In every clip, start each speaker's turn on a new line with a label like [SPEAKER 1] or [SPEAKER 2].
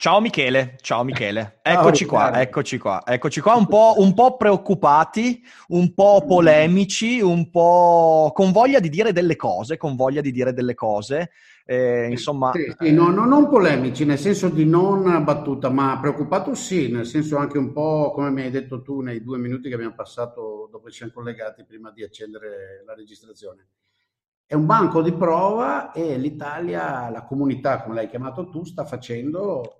[SPEAKER 1] Ciao Michele, ciao Michele, eccoci qua, eccoci qua, eccoci qua, un po', un po', preoccupati, un po' polemici, un po' con voglia di dire delle cose, con voglia di dire delle cose, eh, insomma...
[SPEAKER 2] Sì, sì, no, no, non polemici, nel senso di non battuta, ma preoccupato sì, nel senso anche un po' come mi hai detto tu nei due minuti che abbiamo passato dopo che ci siamo collegati prima di accendere la registrazione. È un banco di prova e l'Italia, la comunità, come l'hai chiamato tu, sta facendo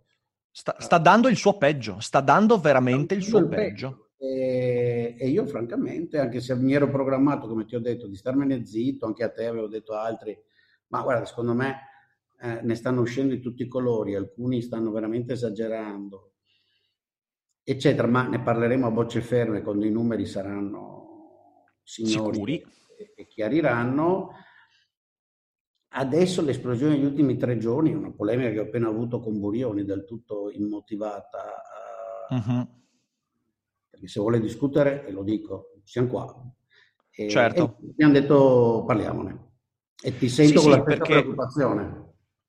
[SPEAKER 1] Sta, sta, dando il suo peggio, sta dando veramente il suo il peggio.
[SPEAKER 2] E, e, io francamente, anche se mi ero programmato, come ti ho detto, di starmene zitto, anche a te avevo detto a altri, ma guarda, secondo me eh, ne stanno uscendo di tutti i colori, alcuni stanno veramente esagerando, eccetera, ma ne parleremo a bocce ferme quando i numeri saranno signori Sicuri. e, e chiariranno Adesso l'esplosione degli ultimi tre giorni, una polemica che ho appena avuto con Burioni, del tutto immotivata, uh-huh. perché se vuole discutere, e lo dico, siamo qua.
[SPEAKER 1] E, certo.
[SPEAKER 2] E abbiamo detto parliamone. E ti sento sì, con sì, la stessa perché... preoccupazione.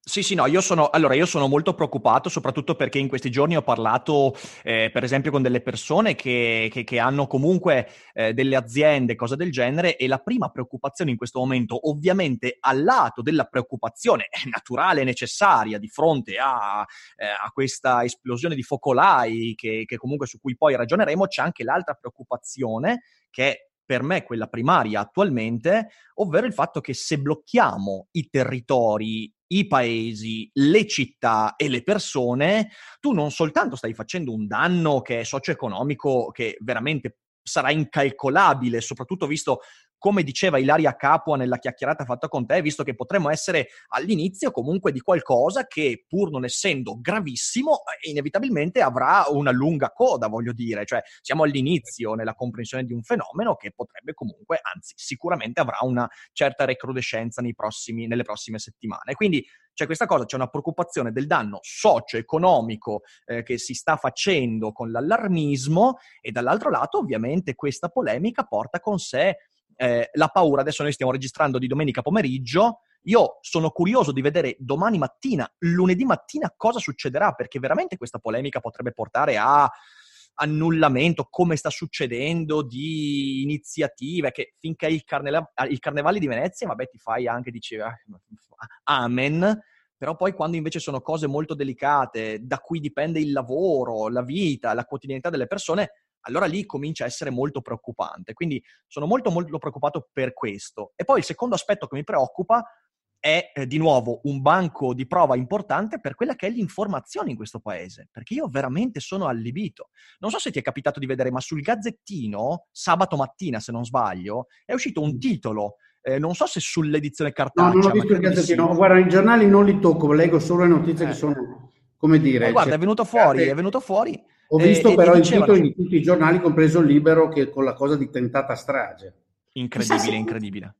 [SPEAKER 1] Sì, sì, no, io sono, allora, io sono molto preoccupato, soprattutto perché in questi giorni ho parlato, eh, per esempio, con delle persone che, che, che hanno comunque eh, delle aziende, cose del genere, e la prima preoccupazione in questo momento, ovviamente, al lato della preoccupazione naturale e necessaria di fronte a, eh, a questa esplosione di focolai, che, che comunque su cui poi ragioneremo, c'è anche l'altra preoccupazione che è per me quella primaria attualmente, ovvero il fatto che se blocchiamo i territori, i paesi, le città e le persone, tu non soltanto stai facendo un danno che è socio-economico che veramente sarà incalcolabile, soprattutto visto come diceva Ilaria Capua nella chiacchierata fatta con te, visto che potremmo essere all'inizio comunque di qualcosa che, pur non essendo gravissimo, eh, inevitabilmente avrà una lunga coda, voglio dire, cioè siamo all'inizio nella comprensione di un fenomeno che potrebbe comunque, anzi sicuramente avrà una certa recrudescenza prossimi, nelle prossime settimane. Quindi c'è questa cosa, c'è una preoccupazione del danno socio-economico eh, che si sta facendo con l'allarmismo e dall'altro lato ovviamente questa polemica porta con sé eh, la paura, adesso noi stiamo registrando di domenica pomeriggio, io sono curioso di vedere domani mattina, lunedì mattina, cosa succederà, perché veramente questa polemica potrebbe portare a annullamento, come sta succedendo, di iniziative che finché il, carne- il Carnevale di Venezia, vabbè, ti fai anche, dice, ah, amen, però poi quando invece sono cose molto delicate, da cui dipende il lavoro, la vita, la quotidianità delle persone, allora lì comincia a essere molto preoccupante. Quindi sono molto molto preoccupato per questo. E poi il secondo aspetto che mi preoccupa è eh, di nuovo un banco di prova importante per quella che è l'informazione in questo paese, perché io veramente sono allibito. Non so se ti è capitato di vedere, ma sul Gazzettino, sabato mattina se non sbaglio, è uscito un titolo eh, non so se sull'edizione cartacea.
[SPEAKER 2] No, non ho visto il Gazzettino. Sì. Guarda, i giornali non li tocco, leggo solo le notizie eh. che sono, come dire...
[SPEAKER 1] Eh, guarda, cioè, è venuto fuori, è venuto fuori
[SPEAKER 2] ho visto eh, però i titoli di tutti i giornali, compreso il Libero, che con la cosa di tentata strage.
[SPEAKER 1] Incredibile, incredibile.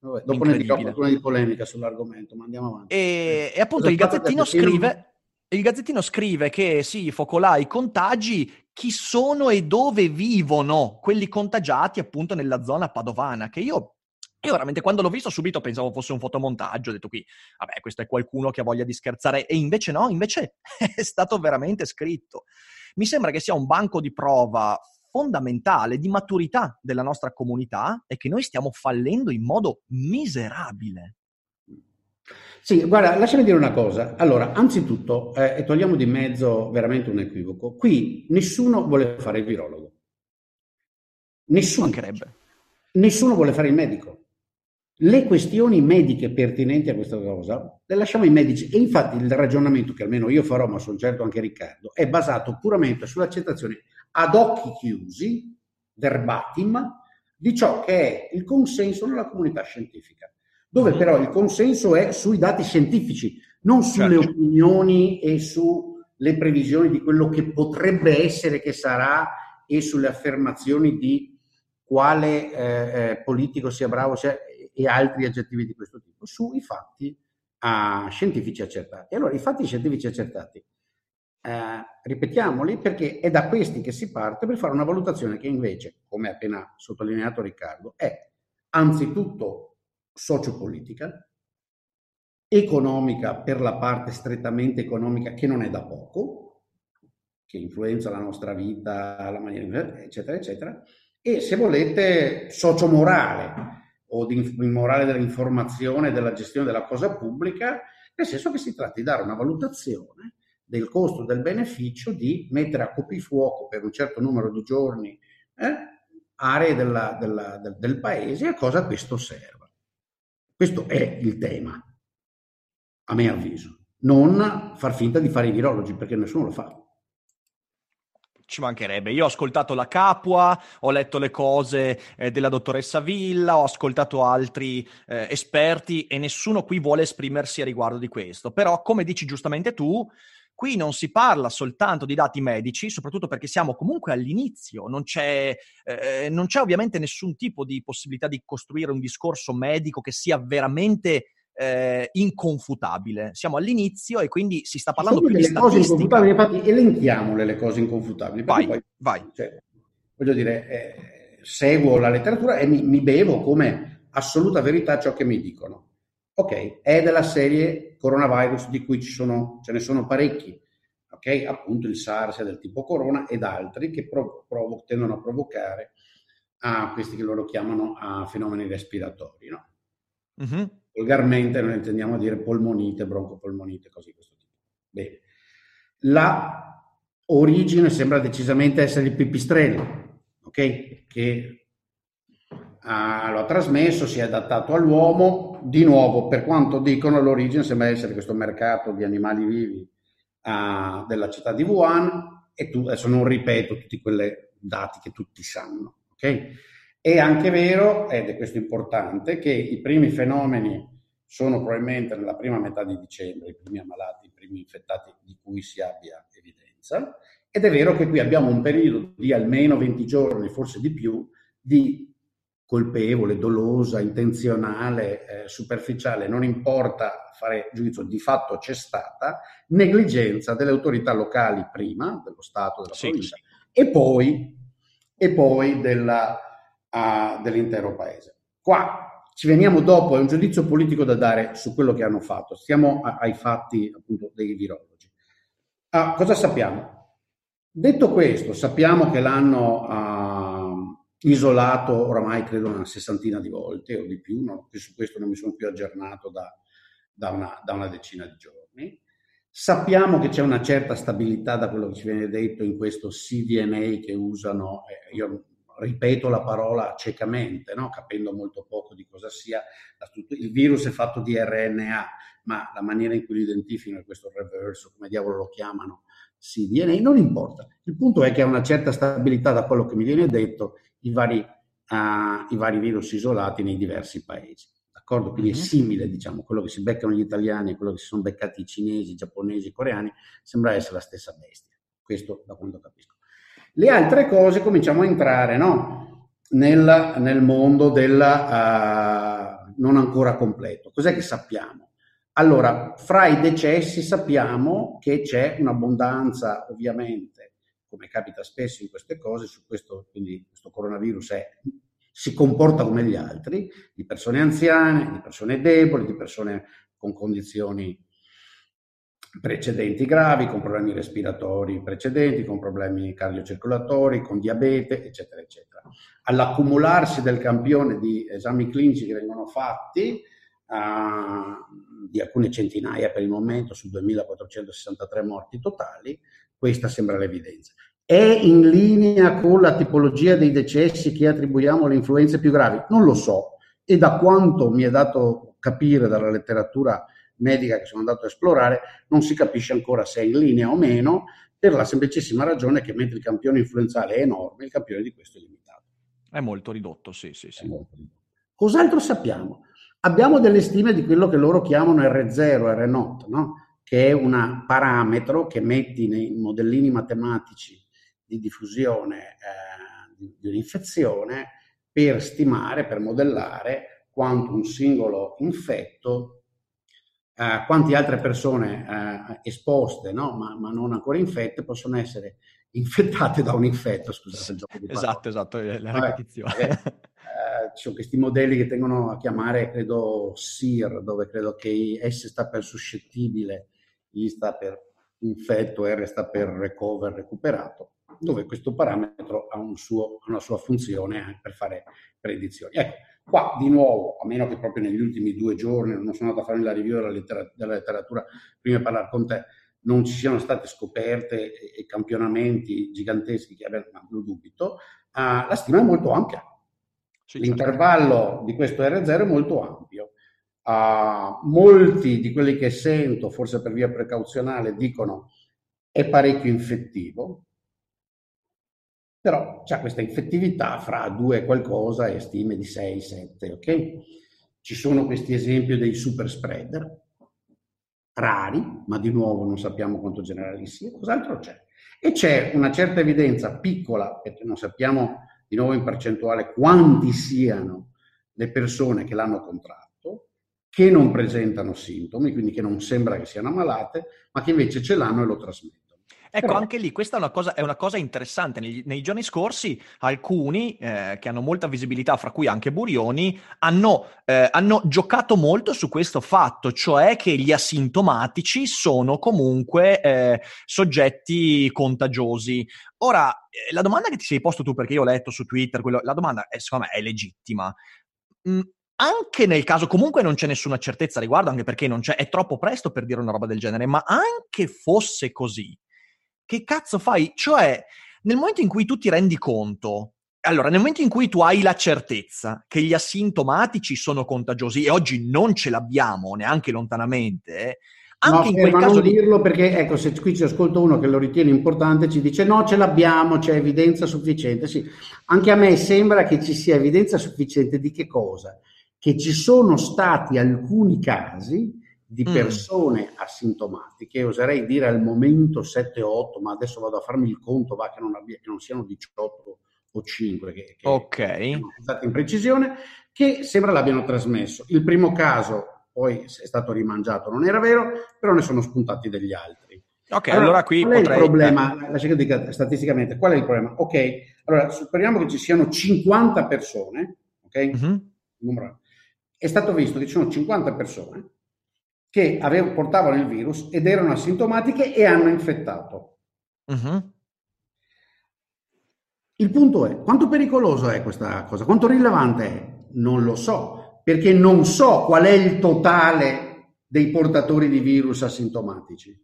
[SPEAKER 2] Vabbè, dopo ne dirò qualcuna di polemica sull'argomento, ma andiamo avanti.
[SPEAKER 1] E, e appunto il Gazzettino, scrive, il Gazzettino scrive che sì, focolai, contagi, chi sono e dove vivono quelli contagiati appunto nella zona padovana, che io io veramente quando l'ho visto subito pensavo fosse un fotomontaggio, ho detto qui, vabbè, questo è qualcuno che ha voglia di scherzare, e invece no, invece è stato veramente scritto. Mi sembra che sia un banco di prova fondamentale di maturità della nostra comunità e che noi stiamo fallendo in modo miserabile.
[SPEAKER 2] Sì, guarda, lasciami dire una cosa. Allora, anzitutto, eh, e togliamo di mezzo veramente un equivoco, qui nessuno vuole fare il virologo. Nessuno.
[SPEAKER 1] Mancherebbe.
[SPEAKER 2] Nessuno vuole fare il medico. Le questioni mediche pertinenti a questa cosa le lasciamo ai medici e infatti il ragionamento che almeno io farò, ma sono certo anche Riccardo, è basato puramente sull'accettazione ad occhi chiusi, verbatim, di ciò che è il consenso nella comunità scientifica, dove però il consenso è sui dati scientifici, non sulle certo. opinioni e su le previsioni di quello che potrebbe essere che sarà e sulle affermazioni di quale eh, eh politico sia bravo sia, e altri aggettivi di questo tipo, sui fatti uh, scientifici accertati. Allora, i fatti scientifici accertati, eh, ripetiamoli, perché è da questi che si parte per fare una valutazione che invece, come ha appena sottolineato Riccardo, è anzitutto sociopolitica, economica per la parte strettamente economica che non è da poco, che influenza la nostra vita, la maniera, eccetera, eccetera, e se volete socio-morale o di morale dell'informazione, della gestione della cosa pubblica, nel senso che si tratta di dare una valutazione del costo del beneficio di mettere a coprifuoco per un certo numero di giorni eh, aree della, della, del, del paese e a cosa questo serve. Questo è il tema, a mio avviso. Non far finta di fare i virologi, perché nessuno lo fa.
[SPEAKER 1] Ci mancherebbe. Io ho ascoltato la Capua, ho letto le cose eh, della dottoressa Villa, ho ascoltato altri eh, esperti e nessuno qui vuole esprimersi a riguardo di questo. Però, come dici giustamente tu, qui non si parla soltanto di dati medici, soprattutto perché siamo comunque all'inizio, non c'è, eh, non c'è ovviamente nessun tipo di possibilità di costruire un discorso medico che sia veramente eh, inconfutabile. Siamo all'inizio e quindi si sta parlando più
[SPEAKER 2] di
[SPEAKER 1] cose
[SPEAKER 2] inconfutabili, infatti elenchiamole le cose inconfutabili.
[SPEAKER 1] Vai, poi, vai.
[SPEAKER 2] Cioè, voglio dire, eh, seguo la letteratura e mi, mi, bevo come assoluta verità ciò che mi dicono. Ok, è della serie coronavirus di cui sono, ce ne sono parecchi, ok? Appunto il SARS del tipo corona ed altri che provo- provo- tendono a provocare a questi che loro chiamano a fenomeni respiratori, no? Mm-hmm volgarmente noi intendiamo dire polmonite, broncopolmonite, così questo tipo. Bene. La origine sembra decisamente essere il pipistrello, ok? Che ah, lo ha trasmesso, si è adattato all'uomo. Di nuovo, per quanto dicono, l'origine sembra essere questo mercato di animali vivi ah, della città di Wuhan e tu, adesso non ripeto tutti quei dati che tutti sanno, ok? È anche vero, ed è questo importante, che i primi fenomeni sono probabilmente nella prima metà di dicembre, i primi ammalati, i primi infettati di cui si abbia evidenza. Ed è vero che qui abbiamo un periodo di almeno 20 giorni, forse di più, di colpevole, dolosa, intenzionale, eh, superficiale, non importa fare giudizio, di fatto c'è stata negligenza delle autorità locali prima, dello Stato, della sì. provincia, e poi, e poi della dell'intero paese. Qua ci veniamo dopo, è un giudizio politico da dare su quello che hanno fatto, stiamo ai fatti appunto dei virologi. Ah, cosa sappiamo? Detto questo, sappiamo che l'hanno uh, isolato oramai credo una sessantina di volte o di più, no? su questo non mi sono più aggiornato da, da, una, da una decina di giorni. Sappiamo che c'è una certa stabilità da quello che ci viene detto in questo CDNA che usano, eh, io ripeto la parola ciecamente, no? capendo molto poco di cosa sia. Il virus è fatto di RNA, ma la maniera in cui lo identificano, questo reverso, come diavolo lo chiamano, cDNA, non importa. Il punto è che ha una certa stabilità da quello che mi viene detto i vari, uh, i vari virus isolati nei diversi paesi. D'accordo? Quindi mm-hmm. è simile, diciamo, quello che si beccano gli italiani e quello che si sono beccati i cinesi, i giapponesi, i coreani, sembra essere la stessa bestia. Questo da quanto capisco. Le altre cose cominciamo a entrare no? nel, nel, mondo del uh, non ancora completo. Cos'è che sappiamo? Allora, fra i decessi sappiamo che c'è un'abbondanza, ovviamente, come capita spesso in queste cose, su questo, quindi questo coronavirus è, si comporta come gli altri, di persone anziane, di persone deboli, di persone con condizioni precedenti gravi, con problemi respiratori precedenti, con problemi cardiocircolatori, con diabete, eccetera, eccetera. All'accumularsi del campione di esami clinici che vengono fatti, uh, di alcune centinaia per il momento, su 2463 morti totali, questa sembra l'evidenza. È in linea con la tipologia dei decessi che attribuiamo alle influenze più gravi? Non lo so e da quanto mi è dato capire dalla letteratura medica che sono andato a esplorare, non si capisce ancora se è in linea o meno, per la semplicissima ragione che mentre il campione influenzale è enorme, il campione di questo è limitato.
[SPEAKER 1] È molto ridotto, sì, sì, sì. Ridotto.
[SPEAKER 2] Cos'altro sappiamo? Abbiamo delle stime di quello che loro chiamano R0, R0, no? che è un parametro che metti nei modellini matematici di diffusione eh, di, di un'infezione per stimare, per modellare quanto un singolo infetto, eh, quante altre persone eh, esposte, no? ma, ma, non ancora infette, possono essere infettate da un infetto. Scusate il gioco di
[SPEAKER 1] parole. Esatto, esatto, la ripetizione.
[SPEAKER 2] Vabbè, eh, ci sono questi modelli che tengono a chiamare, credo, SIR, dove credo che S sta per suscettibile, I sta per infetto, R sta per recover, recuperato dove questo parametro ha un suo, una sua funzione per fare predizioni. Ecco, qua di nuovo, a meno che proprio negli ultimi due giorni, non sono andato a fare la review della, letteratura, della letteratura prima di parlare con te, non ci siano state scoperte e, e campionamenti giganteschi che abbiano, ma lo dubito, uh, la stima è molto ampia. Sì, certo. L'intervallo certo. di questo R0 è molto ampio. Uh, molti di quelli che sento, forse per via precauzionale, dicono è parecchio infettivo, però c'è questa infettività fra 2 qualcosa e stime di 6, 7, ok? Ci sono questi esempi dei super spreader, rari, ma di nuovo non sappiamo quanto generali sia, cos'altro c'è? E c'è una certa evidenza piccola, perché non sappiamo di nuovo in percentuale quanti siano le persone che l'hanno contratto, che non presentano sintomi, quindi che non sembra che siano ammalate, ma che invece ce l'hanno e lo trasmettono.
[SPEAKER 1] Ecco, Però... anche lì, questa è una cosa, è una cosa interessante. Nei, nei, giorni scorsi alcuni eh, che hanno molta visibilità, fra cui anche Burioni, hanno, eh, hanno, giocato molto su questo fatto, cioè che gli asintomatici sono comunque eh, soggetti contagiosi. Ora, eh, la domanda che ti sei posto tu, perché io ho letto su Twitter, quello, la domanda è, secondo me è legittima. Mm, anche nel caso, comunque non c'è nessuna certezza riguardo, anche perché è troppo presto per dire una roba del genere, ma anche fosse così, che cazzo fai? Cioè, nel momento in cui tu ti rendi conto, allora, nel momento in cui tu hai la certezza che gli asintomatici sono contagiosi, e oggi non ce l'abbiamo neanche lontanamente, eh, anche
[SPEAKER 2] no,
[SPEAKER 1] in quel
[SPEAKER 2] ma
[SPEAKER 1] caso
[SPEAKER 2] non dirlo perché, ecco, se qui ci ascolta uno che lo ritiene importante, ci dice no, ce l'abbiamo, c'è evidenza sufficiente. Sì, anche a me sembra che ci sia evidenza sufficiente di che cosa? Che ci sono stati alcuni casi di mm. persone mm. asintomatiche, oserei dire al momento 7-8, ma adesso vado a farmi il conto, va che non, abbia, che non siano 18 o 5, che, che
[SPEAKER 1] okay.
[SPEAKER 2] sono state in precisione, che sembra l'abbiano trasmesso. Il primo caso poi è stato rimangiato, non era vero, però ne sono spuntati degli altri.
[SPEAKER 1] Ok, allora, allora qui
[SPEAKER 2] qual
[SPEAKER 1] potrei...
[SPEAKER 2] è il problema? Che dica statisticamente, qual è il problema? Ok, allora supponiamo che ci siano 50 persone, ok? Mm-hmm. È stato visto che ci sono 50 persone che avev- portavano il virus ed erano asintomatiche e hanno infettato. Uh-huh. Il punto è, quanto pericoloso è questa cosa? Quanto rilevante è? Non lo so, perché non so qual è il totale dei portatori di virus asintomatici.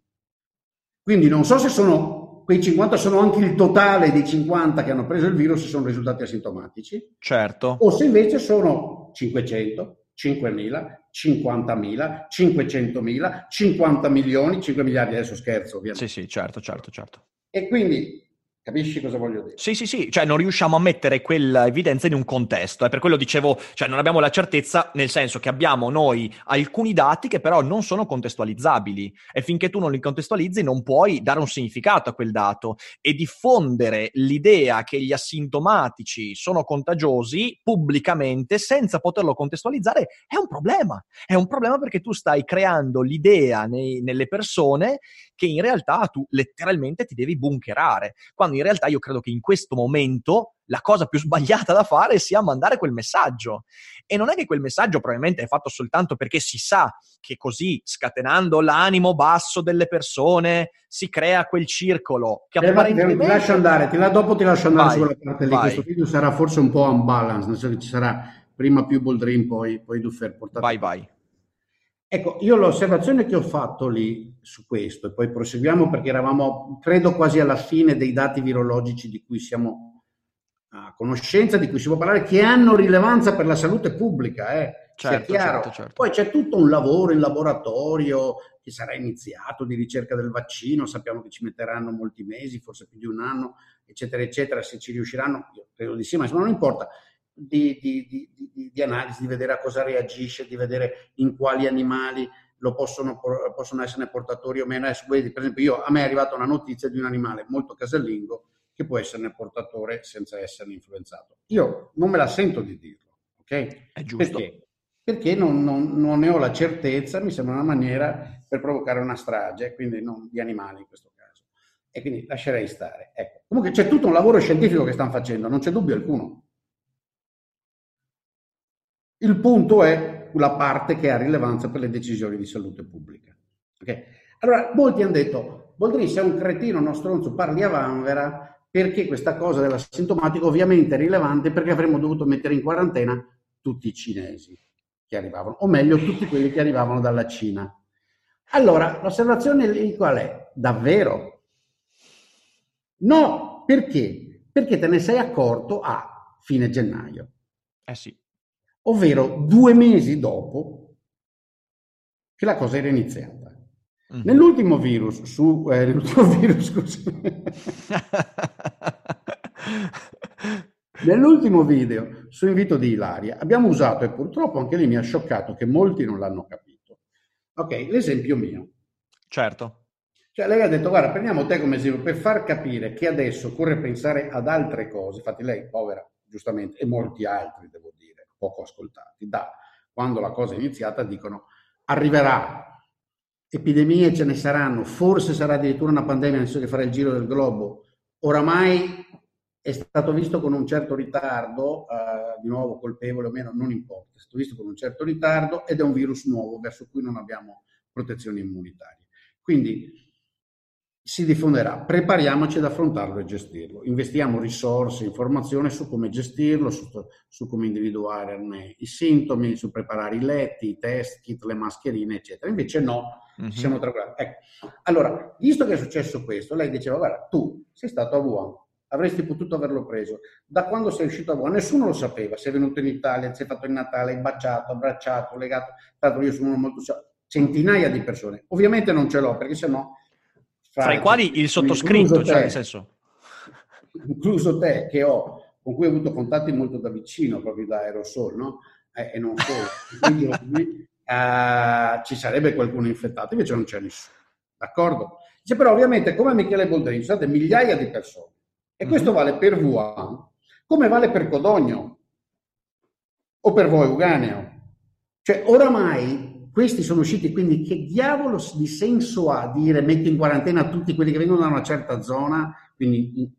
[SPEAKER 2] Quindi non so se sono quei 50 sono anche il totale dei 50 che hanno preso il virus e sono risultati asintomatici.
[SPEAKER 1] Certo.
[SPEAKER 2] O se invece sono 500, 5.000, 50.000, 500.000, 50 milioni, 5 miliardi, adesso scherzo ovviamente.
[SPEAKER 1] Sì, sì, certo, certo, certo.
[SPEAKER 2] E quindi Capisci cosa voglio dire?
[SPEAKER 1] Sì, sì, sì, cioè non riusciamo a mettere quella evidenza in un contesto, eh. per quello dicevo, cioè non abbiamo la certezza, nel senso che abbiamo noi alcuni dati che però non sono contestualizzabili e finché tu non li contestualizzi non puoi dare un significato a quel dato e diffondere l'idea che gli asintomatici sono contagiosi pubblicamente senza poterlo contestualizzare è un problema, è un problema perché tu stai creando l'idea nei, nelle persone che in realtà tu letteralmente ti devi bunkerare. Quando in realtà io credo che in questo momento la cosa più sbagliata da fare sia mandare quel messaggio. E non è che quel messaggio probabilmente è fatto soltanto perché si sa che così, scatenando l'animo basso delle persone, si crea quel circolo che
[SPEAKER 2] apparentemente... Ti lascio andare, ti la, dopo ti lascio andare vai, sulla parte lì. Vai. Questo video sarà forse un po' unbalance, nel senso che ci sarà prima più Boldrin, poi, poi Duffer portato.
[SPEAKER 1] Vai, vai.
[SPEAKER 2] Ecco, io l'osservazione che ho fatto lì su questo, e poi proseguiamo perché eravamo, credo, quasi alla fine dei dati virologici di cui siamo a conoscenza, di cui si può parlare, che hanno rilevanza per la salute pubblica, eh, certo, certo, certo. Poi c'è tutto un lavoro in laboratorio che sarà iniziato di ricerca del vaccino, sappiamo che ci metteranno molti mesi, forse più di un anno, eccetera, eccetera, se ci riusciranno, io credo di sì, ma non importa di, di, di, di, analisi, di vedere a cosa reagisce, di vedere in quali animali possono, possono essere portatori o meno. Adesso, vedi, per esempio, io, a me è arrivata una notizia di un animale molto casalingo che può esserne portatore senza esserne influenzato. Io non me la sento di dirlo, ok?
[SPEAKER 1] È giusto.
[SPEAKER 2] Perché? Perché non, non, non ne ho la certezza, mi sembra una maniera per provocare una strage, quindi non di animali in questo caso. E quindi lascerei stare. Ecco. Comunque c'è tutto un lavoro scientifico che stanno facendo, non c'è dubbio alcuno. Il punto è la parte che ha rilevanza per le decisioni di salute pubblica. Okay? Allora, molti hanno detto, Boldrini sei un cretino, uno stronzo, parli a vanvera, perché questa cosa dell'asintomatico ovviamente è rilevante perché avremmo dovuto mettere in quarantena tutti i cinesi che arrivavano, o meglio tutti quelli che arrivavano dalla Cina. Allora, l'osservazione qual è? Davvero? No, perché? Perché te ne sei accorto a fine gennaio.
[SPEAKER 1] Eh sì.
[SPEAKER 2] Ovvero due mesi dopo che la cosa era iniziata. Mm-hmm. Nell'ultimo virus, su, eh, nell'ultimo virus. Nell'ultimo video su invito di Ilaria abbiamo usato, e purtroppo anche lì mi ha scioccato che molti non l'hanno capito. Ok, l'esempio mio.
[SPEAKER 1] Certo.
[SPEAKER 2] Cioè lei ha detto, guarda, prendiamo te come esempio per far capire che adesso occorre pensare ad altre cose. Infatti lei, povera, giustamente, e molti altri, devo poco ascoltati, da quando la cosa è iniziata dicono arriverà epidemie ce ne saranno, forse sarà addirittura una pandemia, nel senso che farà il giro del globo. Oramai è stato visto con un certo ritardo, eh, di nuovo colpevole o meno, non importa, è stato visto con un certo ritardo ed è un virus nuovo verso cui non abbiamo protezione immunitaria. Quindi si diffonderà, prepariamoci ad affrontarlo e gestirlo, investiamo risorse, informazione su come gestirlo, su, su come individuare i sintomi, su preparare i letti, i test, kit, le mascherine, eccetera. Invece no, mm-hmm. siamo tranquilli. Ecco. Allora, visto che è successo questo, lei diceva, guarda, tu sei stato a Wuhan, avresti potuto averlo preso. Da quando sei uscito a Wuhan, nessuno lo sapeva, sei venuto in Italia, sei fatto il Natale, hai baciato, abbracciato, legato, tra l'altro io sono uno molto... centinaia di persone. Ovviamente non ce l'ho, perché sennò...
[SPEAKER 1] Fra i quali il sottoscritto, cioè nel senso...
[SPEAKER 2] Incluso te, che ho, con cui ho avuto contatti molto da vicino, proprio da aerosol, no? Eh, e non solo. Quindi, eh, ci sarebbe qualcuno infettato, invece non c'è nessuno. D'accordo? Dice, però ovviamente come Michele Boldrini, sono state migliaia di persone e questo mm-hmm. vale per Wuhan come vale per Codogno o per voi Uganeo. Cioè oramai questi sono usciti, quindi che diavolo di senso ha dire metti in quarantena tutti quelli che vengono da una certa zona, quindi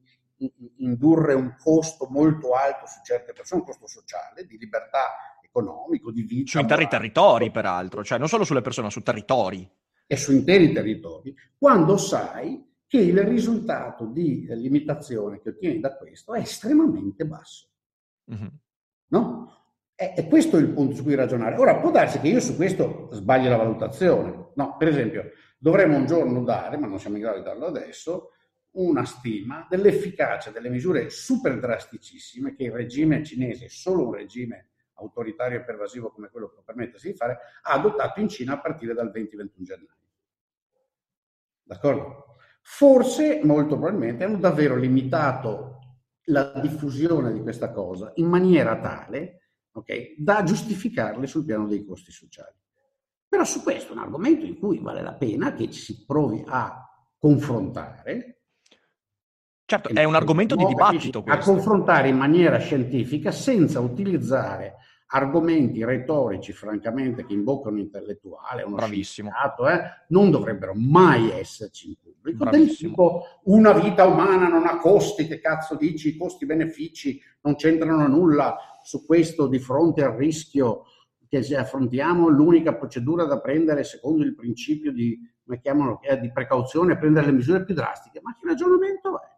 [SPEAKER 2] indurre un costo molto alto su certe persone, un costo sociale, di libertà economico, di vita.
[SPEAKER 1] Su interi territori, peraltro, cioè non solo sulle persone, ma su territori.
[SPEAKER 2] E su interi territori, quando sai che il risultato di limitazione che ottieni da questo è estremamente basso. Mm-hmm. No? E, e, questo è il punto su cui ragionare. Ora, può darsi che io su questo sbagli la valutazione. No, per esempio, dovremmo un giorno dare, ma non siamo in grado di darlo adesso, una stima dell'efficacia delle misure super drasticissime che il regime cinese, solo un regime autoritario e pervasivo come quello che può permettersi di fare, ha adottato in Cina a partire dal 20-21 gennaio. D'accordo? Forse, molto probabilmente, hanno davvero limitato la diffusione di questa cosa in maniera tale okay, da giustificarle sul piano dei costi sociali. Però su questo è un argomento in cui vale la pena che ci si provi a confrontare.
[SPEAKER 1] Certo, è un argomento di dibattito.
[SPEAKER 2] A confrontare in maniera scientifica senza utilizzare argomenti retorici, francamente, che invocano intellettuale, uno
[SPEAKER 1] Bravissimo.
[SPEAKER 2] Eh, non dovrebbero mai esserci in pubblico. Del tipo, una vita umana non ha costi, che cazzo dici? I costi-benefici non c'entrano nulla su questo di fronte al rischio che se affrontiamo. L'unica procedura da prendere secondo il principio di, chiamano, di precauzione è prendere le misure più drastiche. Ma che ragionamento è?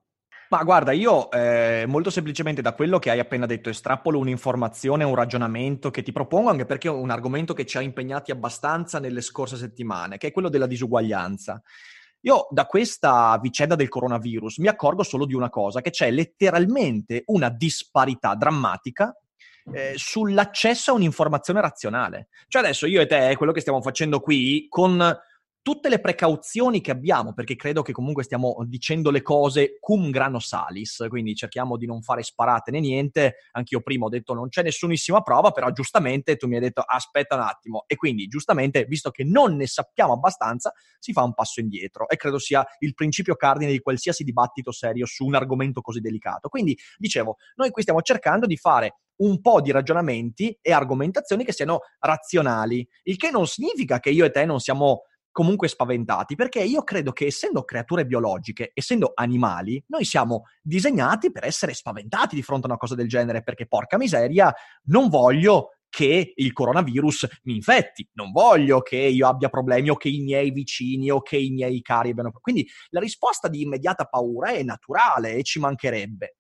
[SPEAKER 1] Ma guarda, io eh, molto semplicemente da quello che hai appena detto estrapolo un'informazione, un ragionamento che ti propongo, anche perché è un argomento che ci ha impegnati abbastanza nelle scorse settimane, che è quello della disuguaglianza. Io da questa vicenda del coronavirus mi accorgo solo di una cosa, che c'è letteralmente una disparità drammatica eh, sull'accesso a un'informazione razionale. Cioè adesso io e te, quello che stiamo facendo qui, con tutte le precauzioni che abbiamo, perché credo che comunque stiamo dicendo le cose cum grano salis, quindi cerchiamo di non fare sparate né niente. Anch'io prima ho detto non c'è nessunissima prova, però giustamente tu mi hai detto aspetta un attimo. E quindi giustamente, visto che non ne sappiamo abbastanza, si fa un passo indietro. E credo sia il principio cardine di qualsiasi dibattito serio su un argomento così delicato. Quindi, dicevo, noi qui stiamo cercando di fare un po' di ragionamenti e argomentazioni che siano razionali, il che non significa che io e te non siamo comunque spaventati, perché io credo che essendo creature biologiche, essendo animali, noi siamo disegnati per essere spaventati di fronte a una cosa del genere, perché porca miseria, non voglio che il coronavirus mi infetti, non voglio che io abbia problemi o che i miei vicini o che i miei cari abbiano problemi. Quindi la risposta di immediata paura è naturale e ci mancherebbe.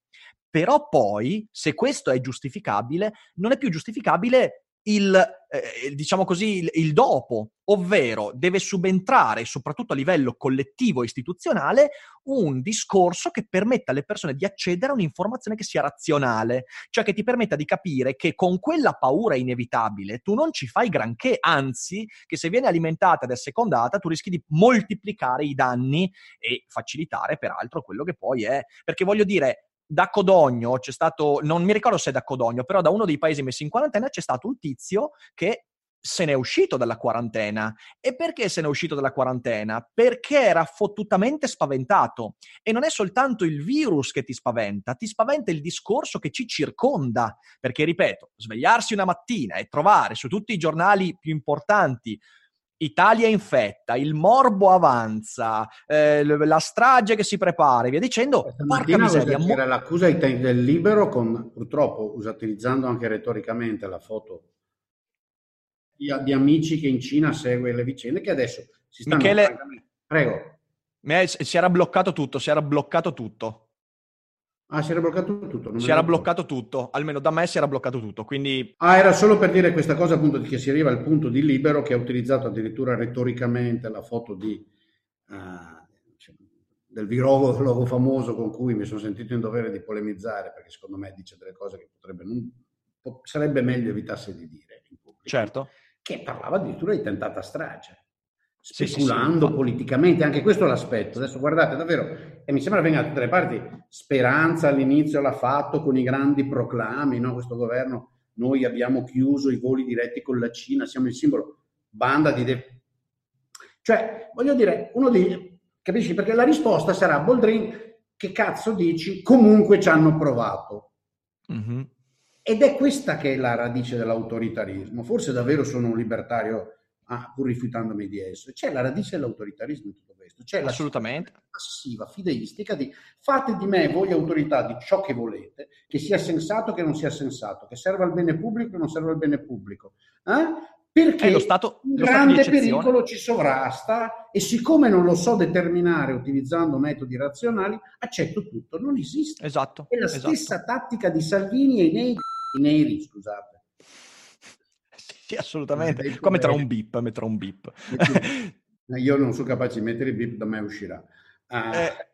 [SPEAKER 1] Però poi, se questo è giustificabile, non è più giustificabile il, eh, diciamo così, il, il, dopo, ovvero deve subentrare, soprattutto a livello collettivo e istituzionale, un discorso che permetta alle persone di accedere a un'informazione che sia razionale, cioè che ti permetta di capire che con quella paura inevitabile tu non ci fai granché, anzi, che se viene alimentata ed assecondata tu rischi di moltiplicare i danni e facilitare peraltro quello che poi è. Perché voglio dire, da Codogno c'è stato, non mi ricordo se è da Codogno, però da uno dei paesi messi in quarantena c'è stato un tizio che se n'è uscito dalla quarantena. E perché se n'è uscito dalla quarantena? Perché era fottutamente spaventato. E non è soltanto il virus che ti spaventa, ti spaventa il discorso che ci circonda. Perché, ripeto, svegliarsi una mattina e trovare su tutti i giornali più importanti Italia infetta, il morbo avanza, eh, la strage che si prepara e via dicendo.
[SPEAKER 2] Porca miseria. Mo- era l'accusa del libero con, purtroppo, utilizzando anche retoricamente la foto di, di, amici che in Cina segue le vicende, che adesso si stanno...
[SPEAKER 1] Michele,
[SPEAKER 2] prego.
[SPEAKER 1] Si era bloccato tutto, si era bloccato tutto.
[SPEAKER 2] Ah, si era bloccato tutto.
[SPEAKER 1] si era bloccato tutto, almeno da me si era bloccato tutto. Quindi...
[SPEAKER 2] Ah, era solo per dire questa cosa, appunto, che si arriva al punto di libero che ha utilizzato addirittura retoricamente la foto di, uh, del virologo famoso con cui mi sono sentito in dovere di polemizzare, perché secondo me dice delle cose che potrebbe non, sarebbe meglio evitasse di dire in pubblico.
[SPEAKER 1] Certo.
[SPEAKER 2] Che parlava addirittura di tentata strage speculando sì, sì, politicamente, anche questo è l'aspetto. Adesso guardate, davvero, e mi sembra venga da tutte le parti, Speranza all'inizio l'ha fatto con i grandi proclami, no? questo governo, noi abbiamo chiuso i voli diretti con la Cina, siamo il simbolo, banda di... De... Cioè, voglio dire, uno di... capisci? Perché la risposta sarà, Boldrin, che cazzo dici? Comunque ci hanno provato. Mm-hmm. Ed è questa che è la radice dell'autoritarismo. Forse davvero sono un libertario ah, pur rifiutandomi di esso. C'è la radice dell'autoritarismo in tutto questo, c'è
[SPEAKER 1] Assolutamente.
[SPEAKER 2] la passiva, fideistica di fate di me voi autorità di ciò che volete, che sia sensato che non sia sensato, che serva al bene pubblico che non serva al bene pubblico. Eh? Perché
[SPEAKER 1] lo stato,
[SPEAKER 2] un grande pericolo ci sovrasta e siccome non lo so determinare utilizzando metodi razionali, accetto tutto, non esiste.
[SPEAKER 1] Esatto.
[SPEAKER 2] È la
[SPEAKER 1] esatto.
[SPEAKER 2] stessa tattica di Salvini e i neri, i neri scusate
[SPEAKER 1] sì, assolutamente. Come tra un bip, metterò un bip.
[SPEAKER 2] Io non sono capace di mettere il bip, da me uscirà.
[SPEAKER 1] Uh, eh,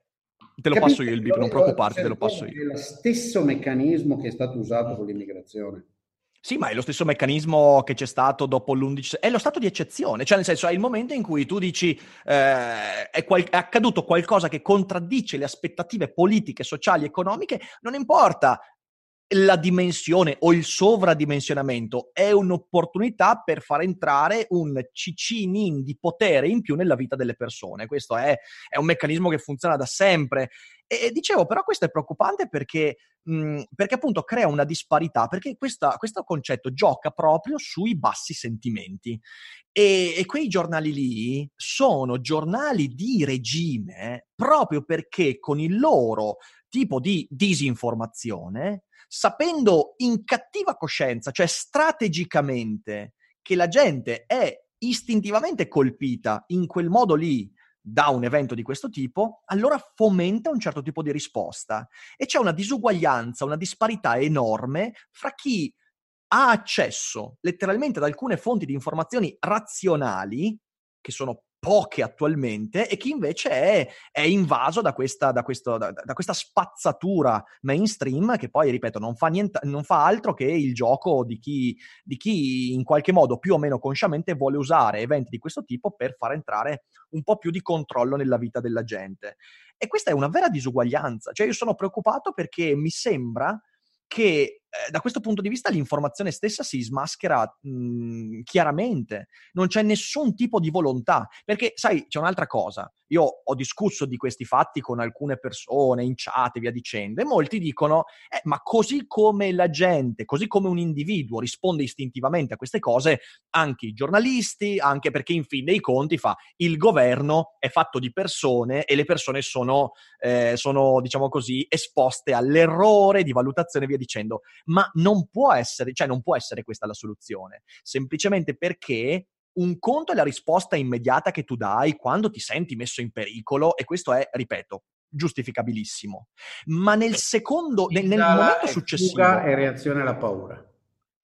[SPEAKER 1] te lo passo io il bip, non preoccuparti, te lo passo io.
[SPEAKER 2] È lo stesso meccanismo che è stato usato con l'immigrazione.
[SPEAKER 1] Sì, ma è lo stesso meccanismo che c'è stato dopo l'11... È lo stato di eccezione, cioè nel senso è il momento in cui tu dici eh, è, qual- è, accaduto qualcosa che contraddice le aspettative politiche, sociali, economiche, non importa la dimensione o il sovradimensionamento è un'opportunità per far entrare un cicinin di potere in più nella vita delle persone. Questo è, è un meccanismo che funziona da sempre. E, e dicevo, però questo è preoccupante perché, mh, perché appunto crea una disparità, perché questa, questo concetto gioca proprio sui bassi sentimenti. E, e quei giornali lì sono giornali di regime proprio perché con il loro tipo di disinformazione sapendo in cattiva coscienza, cioè strategicamente, che la gente è istintivamente colpita in quel modo lì da un evento di questo tipo, allora fomenta un certo tipo di risposta. E c'è una disuguaglianza, una disparità enorme fra chi ha accesso letteralmente ad alcune fonti di informazioni razionali, che sono poche attualmente, e chi invece è, è invaso da questa, da, questo, da, da questa, spazzatura mainstream che poi, ripeto, non fa, niente, non fa altro che il gioco di chi, di chi in qualche modo più o meno consciamente vuole usare eventi di questo tipo per far entrare un po' più di controllo nella vita della gente. E questa è una vera disuguaglianza, cioè io sono preoccupato perché mi sembra che eh, da questo punto di vista l'informazione stessa si smaschera mh, mhmm, chiaramente, non c'è nessun tipo di volontà, perché sai, c'è un'altra cosa, io ho discusso di questi fatti con alcune persone in chat e via dicendo, e molti dicono, eh, ma così come la gente, così come un individuo risponde istintivamente a queste cose, anche i giornalisti, anche perché in fin dei conti fa, il governo è fatto di persone e le persone sono, eh, sono diciamo così, esposte all'errore di valutazione e via dicendo, ma non può essere, cioè non può essere questa la soluzione, semplicemente perché un conto è la risposta immediata che tu dai quando ti senti messo in pericolo e questo è, ripeto, giustificabilissimo. Ma nel secondo, nel, nel momento successivo...
[SPEAKER 2] E reazione alla paura.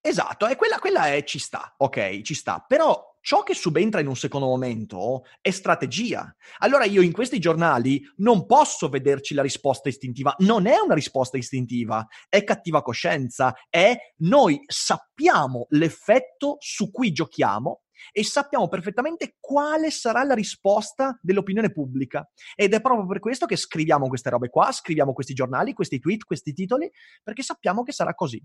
[SPEAKER 1] Esatto, e quella, quella è, ci sta, ok, ci sta. Però ciò che subentra in un secondo momento è strategia. Allora io in questi giornali non posso vederci la risposta istintiva. Non è una risposta istintiva, è cattiva coscienza, è noi sappiamo l'effetto su cui giochiamo e sappiamo perfettamente quale sarà la risposta dell'opinione pubblica. Ed è proprio per questo che scriviamo queste robe qua, scriviamo questi giornali, questi tweet, questi titoli, perché sappiamo che sarà così.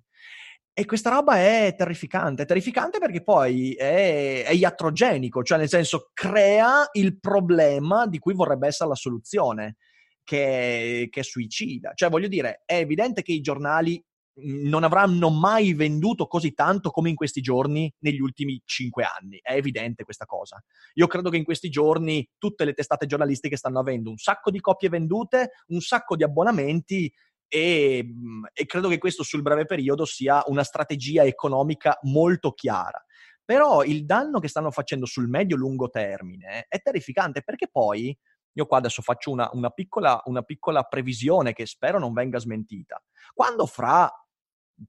[SPEAKER 1] E questa roba è terrificante, è terrificante perché poi è, è iatrogenico, cioè nel senso crea il problema di cui vorrebbe essere la soluzione, che, che è suicida. Cioè voglio dire, è evidente che i giornali non avranno mai venduto così tanto come in questi giorni negli ultimi cinque anni. È evidente questa cosa. Io credo che in questi giorni tutte le testate giornalistiche stanno avendo un sacco di copie vendute, un sacco di abbonamenti e, mhmm, e, credo che questo sul breve periodo sia una strategia economica molto chiara. Però il danno che stanno facendo sul medio-lungo termine è terrificante perché poi, io qua adesso faccio una, una, piccola, una piccola previsione che spero non venga smentita. Quando fra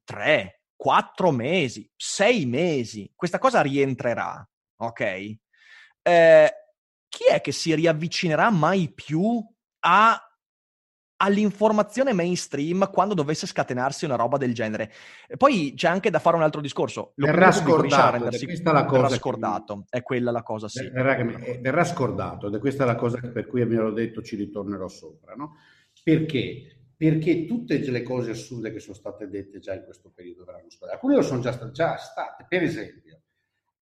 [SPEAKER 1] tre, quattro mesi, sei mesi, questa cosa rientrerà, ok? Eh, chi è che si riavvicinerà mai più a all'informazione mainstream quando dovesse scatenarsi una roba del genere. Poi c'è anche da fare un altro discorso.
[SPEAKER 2] Verrà scordato, questa è la cosa
[SPEAKER 1] verrà scordato, è quella la cosa, sì.
[SPEAKER 2] Verrà, eh, verrà, scordato ed è questa la cosa per cui mi ero detto ci ritornerò sopra, no? Perché? Perché tutte le cose assurde che sono state dette già in questo periodo verranno scordate. Alcune lo sono già già state. per esempio,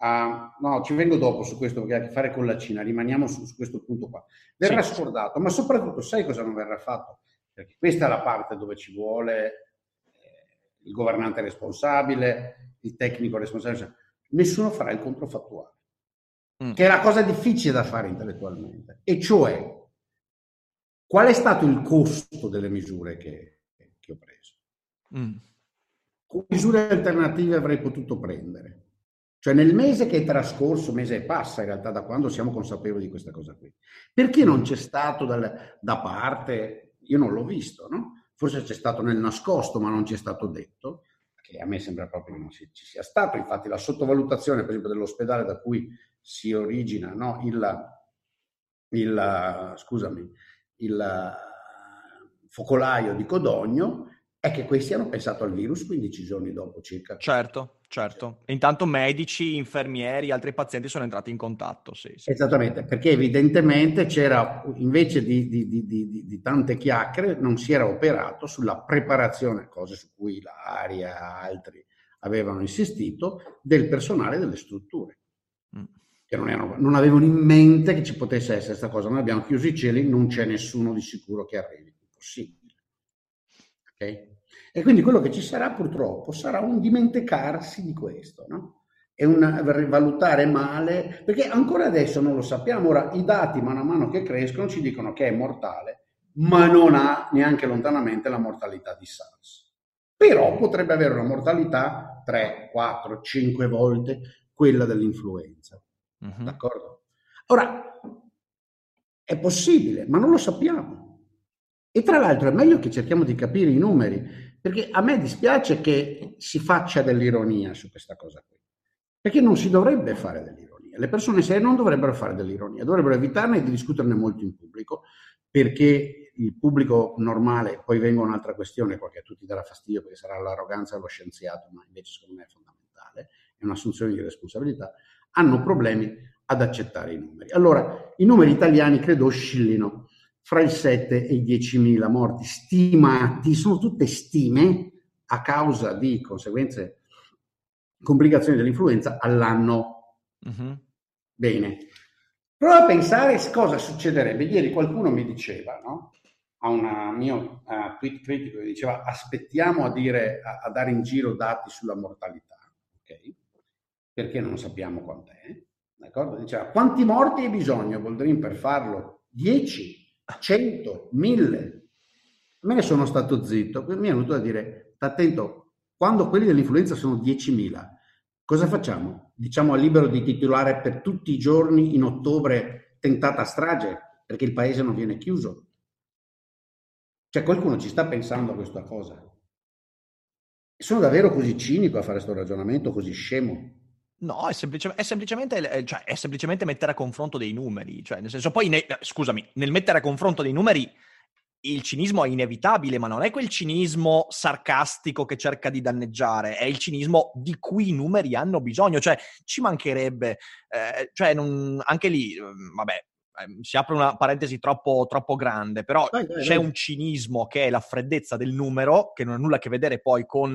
[SPEAKER 2] Uh, no, ci vengo dopo su questo perché ha a che fare con la Cina, rimaniamo su, su questo punto qua. Verrà sì. scordato, ma soprattutto sai cosa non verrà fatto? perché questa è la parte dove ci vuole eh, il governante responsabile, il tecnico responsabile, nessuno farà il controfattuale, mm. che è la cosa difficile da fare intellettualmente, e cioè qual è stato il costo delle misure che, che ho preso? Mm. Quali misure alternative avrei potuto prendere? Cioè nel mese che è trascorso, mese e passa in realtà da quando siamo consapevoli di questa cosa qui, perché non c'è stato dal, da parte io non l'ho visto, no? Forse c'è stato nel nascosto, ma non ci è stato detto, che a me sembra proprio che non ci sia stato. Infatti la sottovalutazione, per esempio, dell'ospedale da cui si origina no? il, il, scusami, il focolaio di Codogno è che questi hanno pensato al virus 15 giorni dopo circa.
[SPEAKER 1] Certo, certo. intanto medici, infermieri, altri pazienti sono entrati in contatto. Sì, sì.
[SPEAKER 2] Esattamente, perché evidentemente c'era, invece di, di, di, di, tante chiacchiere, non si era operato sulla preparazione, cose su cui l'Aria e altri avevano insistito, del personale delle strutture. Mm. Che non, erano, non avevano in mente che ci potesse essere questa cosa. Noi abbiamo chiuso i cieli, non c'è nessuno di sicuro che arrivi. Impossibile. Okay? E quindi quello che ci sarà purtroppo sarà un dimenticarsi di questo, no? E un valutare male, perché ancora adesso non lo sappiamo. Ora i dati man mano che crescono ci dicono che è mortale, ma non ha neanche lontanamente la mortalità di SARS. Però potrebbe avere una mortalità 3, 4, 5 volte quella dell'influenza. Uh-huh. D'accordo? Ora, è possibile, ma non lo sappiamo. E tra l'altro è meglio che cerchiamo di capire i numeri, perché a me dispiace che si faccia dell'ironia su questa cosa qui, perché non si dovrebbe fare dell'ironia. Le persone serie non dovrebbero fare dell'ironia, dovrebbero evitarne di discuterne molto in pubblico, perché il pubblico normale, poi venga un'altra questione, perché a tutti darà fastidio, perché sarà l'arroganza dello scienziato, ma invece secondo me è fondamentale, è un'assunzione di responsabilità, hanno problemi ad accettare i numeri. Allora, i numeri italiani credo oscillino fra il 7 e i 10.000 morti stimati, sono tutte stime a causa di conseguenze, complicazioni dell'influenza all'anno. Uh-huh. Bene. Prova a pensare cosa succederebbe. Ieri qualcuno mi diceva, no? a un mio uh, tweet critico che diceva aspettiamo a, dire, a, a, dare in giro dati sulla mortalità, ok? Perché non sappiamo quant'è. D'accordo? Diceva quanti morti hai bisogno, Boldrin, per farlo? 10, 100, 1000. Me ne sono stato zitto, mi è venuto a dire, attento, quando quelli dell'influenza sono 10.000, cosa facciamo? Diciamo al libero di titolare per tutti i giorni in ottobre tentata strage, perché il paese non viene chiuso. Cioè qualcuno ci sta pensando a questa cosa. Sono davvero così cinico a fare questo ragionamento, così scemo?
[SPEAKER 1] No, è, semplice, è, semplicemente, cioè, è, semplicemente, mettere a confronto dei numeri. Cioè, nel senso, poi, ne, scusami, nel mettere a confronto dei numeri il cinismo è inevitabile, ma non è quel cinismo sarcastico che cerca di danneggiare, è il cinismo di cui i numeri hanno bisogno. Cioè, ci mancherebbe, eh, cioè, non, anche lì, mm, vabbè, si apre una parentesi troppo, troppo grande, però vai, vai, c'è vai. un cinismo che è la freddezza del numero, che non ha nulla a che vedere poi con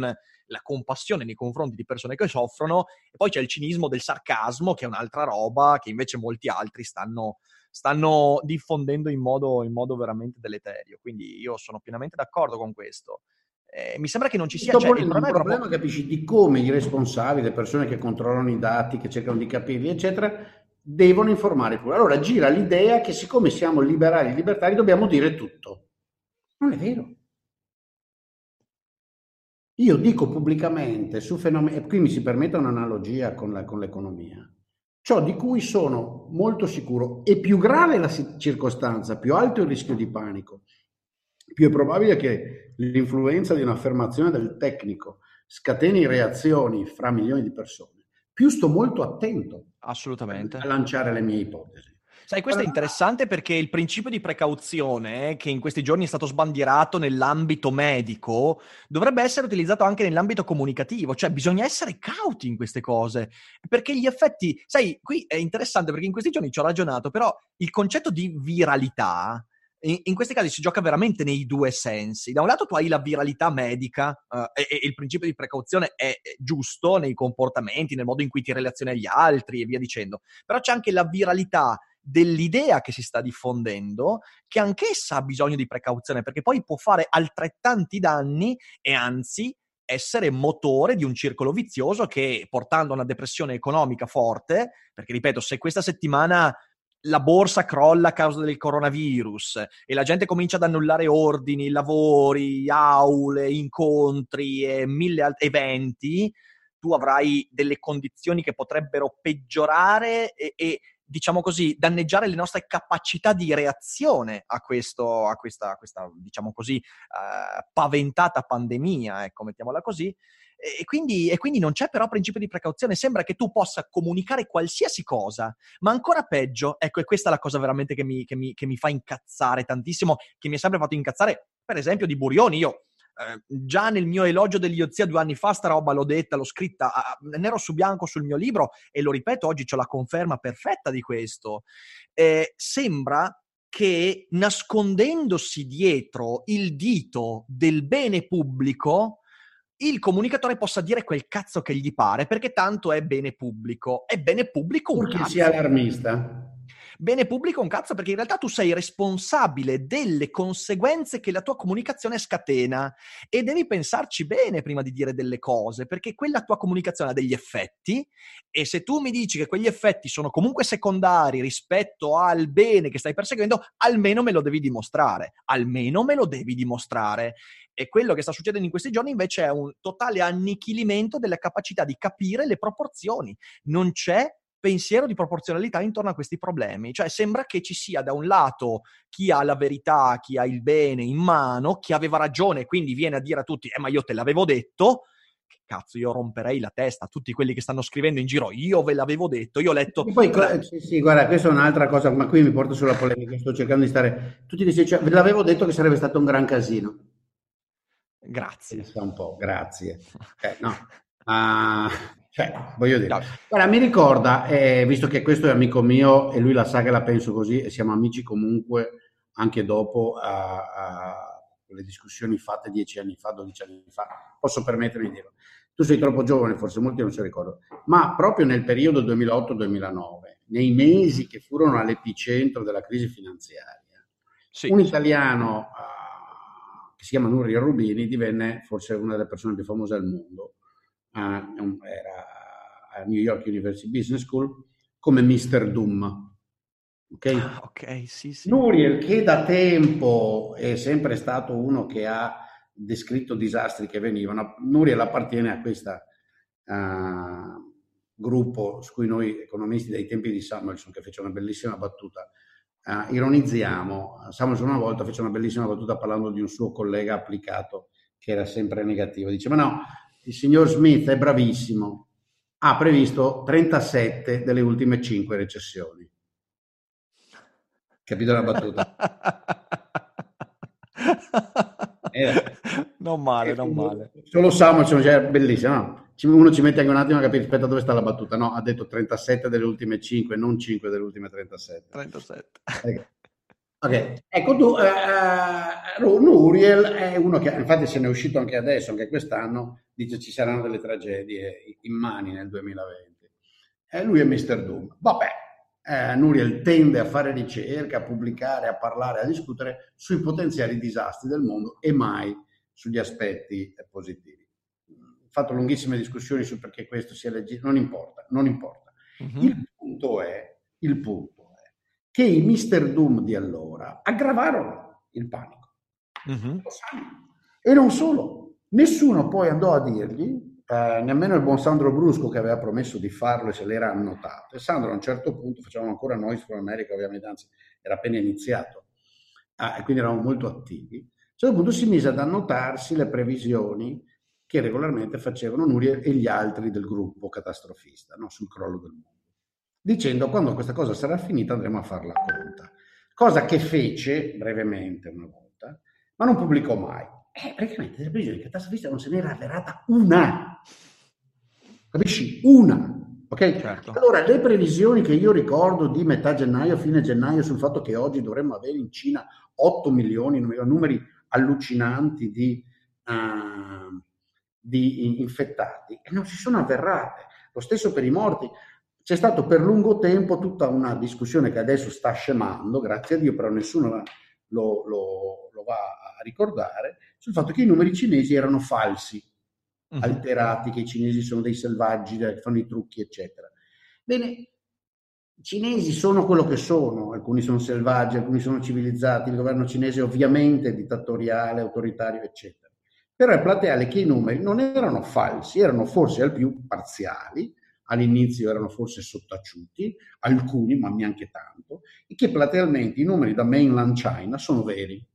[SPEAKER 1] la compassione nei confronti di persone che soffrono, e poi c'è il cinismo del sarcasmo, che è un'altra roba che invece molti altri stanno, stanno diffondendo in modo, in modo veramente deleterio. Quindi io sono pienamente d'accordo con questo. Eh, mi sembra che non ci sia...
[SPEAKER 2] Cioè, il problema, problema proprio... capisci, di come i responsabili, le persone che controllano i dati, che cercano di capirli, eccetera, devono informare pubblico. Allora gira l'idea che siccome siamo liberali e libertari dobbiamo dire tutto. Non è vero. Io dico pubblicamente su fenomeni, e qui mi si permette un'analogia con, la, con l'economia, ciò di cui sono molto sicuro e più grave la circostanza, più alto il rischio di panico, più è probabile che l'influenza di un'affermazione del tecnico scateni reazioni fra milioni di persone, più sto molto attento
[SPEAKER 1] Assolutamente.
[SPEAKER 2] a lanciare le mie ipotesi.
[SPEAKER 1] Sai, questo è interessante perché il principio di precauzione, che in questi giorni è stato sbandierato nell'ambito medico, dovrebbe essere utilizzato anche nell'ambito comunicativo, cioè bisogna essere cauti in queste cose, perché gli effetti, sai, qui è interessante perché in questi giorni ci ho ragionato, però il concetto di viralità, in, in, questi casi si gioca veramente nei due sensi. Da un lato tu hai la viralità medica uh, e, e, il principio di precauzione è giusto nei comportamenti, nel modo in cui ti relazioni agli altri e via dicendo, però c'è anche la viralità dell'idea che si sta diffondendo, che anch'essa ha bisogno di precauzione, perché poi può fare altrettanti danni e anzi essere motore di un circolo vizioso che portando a una depressione economica forte, perché ripeto, se questa settimana la borsa crolla a causa del coronavirus e la gente comincia ad annullare ordini, lavori, aule, incontri e mille altri eventi, tu avrai delle condizioni che potrebbero peggiorare e, e diciamo così, danneggiare le nostre capacità di reazione a, questo, a questa, questa, diciamo così, uh, paventata pandemia, ecco, mettiamola così. E quindi, e quindi, non c'è però principio di precauzione. Sembra che tu possa comunicare qualsiasi cosa, ma ancora peggio, ecco, e questa è la cosa veramente che mi, che mi, che mi fa incazzare tantissimo, che mi ha sempre fatto incazzare, per esempio, di Burioni. Io eh, già nel mio elogio dell'Iozia due anni fa, sta roba l'ho detta, l'ho scritta a, nero su bianco sul mio libro e lo ripeto, oggi ho la conferma perfetta di questo. Eh, sembra che nascondendosi dietro il dito del bene pubblico, il comunicatore possa dire quel cazzo che gli pare, perché tanto è bene pubblico. È bene pubblico un
[SPEAKER 2] Purché cazzo. sia allarmista
[SPEAKER 1] bene pubblico un cazzo perché in realtà tu sei responsabile delle conseguenze che la tua comunicazione scatena e devi pensarci bene prima di dire delle cose perché quella tua comunicazione ha degli effetti e se tu mi dici che quegli effetti sono comunque secondari rispetto al bene che stai perseguendo, almeno me lo devi dimostrare, almeno me lo devi dimostrare. E quello che sta succedendo in questi giorni invece è un totale annichilimento della capacità di capire le proporzioni. Non c'è pensiero di proporzionalità intorno a questi problemi. Cioè sembra che ci sia da un lato chi ha la verità, chi ha il bene in mano, chi aveva ragione, quindi viene a dire a tutti, eh ma io te l'avevo detto, cazzo, io romperei la testa a tutti quelli che stanno scrivendo in giro, io ve l'avevo detto, io ho letto...
[SPEAKER 2] E poi, la... sì, sì, guarda, questa è un'altra cosa, ma qui mi porto sulla polemica, sto cercando di stare... Tutti che cioè, ve l'avevo detto che sarebbe stato un gran casino.
[SPEAKER 1] Grazie.
[SPEAKER 2] Pensa un po', grazie. Eh, no. Uh, cioè, voglio dire, guarda, mi ricorda, eh, visto che questo è amico mio e lui la sa che la penso così e siamo amici comunque anche dopo a, a le discussioni fatte dieci anni fa, dodici anni fa, posso permettermi di dirlo. Tu sei troppo giovane, forse molti non si ricordano, ma proprio nel periodo 2008-2009, nei mesi che furono all'epicentro della crisi finanziaria, sì, un italiano uh, che si chiama Nuria Rubini divenne forse una delle persone più famose al mondo, era a New York University Business School come Mr. Doom
[SPEAKER 1] Okay? Ah, ok, sì, sì.
[SPEAKER 2] Nuriel, che da tempo è sempre stato uno che ha descritto disastri che venivano, Nuriel appartiene a questo uh, gruppo su cui noi economisti dai tempi di Samuelson, che fece una bellissima battuta, uh, ironizziamo. Samuelson una volta fece una bellissima battuta parlando di un suo collega applicato che era sempre negativo. Dice, ma no, il signor Smith è bravissimo, ha previsto 37 delle ultime 5 recessioni. Capito la battuta?
[SPEAKER 1] eh, non male, non male.
[SPEAKER 2] Solo Samuelson, cioè, bellissimo. No? Uno ci mette anche un attimo a capire, aspetta, dove sta la battuta? No, ha detto 37 delle ultime 5, non 5 delle ultime 37.
[SPEAKER 1] 37.
[SPEAKER 2] Okay. ok, ecco tu, uh, Nuriel è uno che, infatti se ne è uscito anche adesso, anche quest'anno, dice ci saranno delle tragedie in mani nel 2020. E lui è Mr. Doom. Vabbè, eh, Nuriel tende a fare ricerca, a pubblicare, a parlare, a discutere sui potenziali disastri del mondo e mai sugli aspetti eh, positivi. Ho fatto lunghissime discussioni su perché questo sia legittimo, non importa, non importa. Uh-huh. Il, punto è, il punto è che i Mister Doom di allora aggravarono il panico. Uh-huh. E non solo, nessuno poi andò a dirgli eh, nemmeno il buon Sandro Brusco che aveva promesso di farlo e se l'era annotato. E Sandro a un certo punto, facevamo ancora noi su America ovviamente, anzi era appena iniziato, ah, e quindi eravamo molto attivi. A un certo punto si mise ad annotarsi le previsioni che regolarmente facevano Nuria e gli altri del gruppo catastrofista no? sul crollo del mondo, dicendo quando questa cosa sarà finita andremo a farla conta. Cosa che fece brevemente una volta, ma non pubblicò mai eh, praticamente delle previsioni catastrofiste non se n'era avverata una. Capisci? Una. Ok? Certo. Allora, le previsioni che io ricordo di metà gennaio, fine gennaio, sul fatto che oggi dovremmo avere in Cina 8 milioni, numeri allucinanti di, uh, di infettati, e non si sono avverate. Lo stesso per i morti. C'è stato per lungo tempo tutta una discussione che adesso sta scemando, grazie a Dio, però nessuno lo, lo, lo va a ricordare, sul fatto che i numeri cinesi erano falsi, uh-huh. alterati, che i cinesi sono dei selvaggi, che fanno i trucchi, eccetera. Bene, i cinesi sono quello che sono, alcuni sono selvaggi, alcuni sono civilizzati, il governo cinese ovviamente è dittatoriale, autoritario, eccetera. Però è plateale che i numeri non erano falsi, erano forse al più parziali, all'inizio erano forse sottaciuti, alcuni, ma neanche tanto, e che platealmente i numeri da mainland China sono veri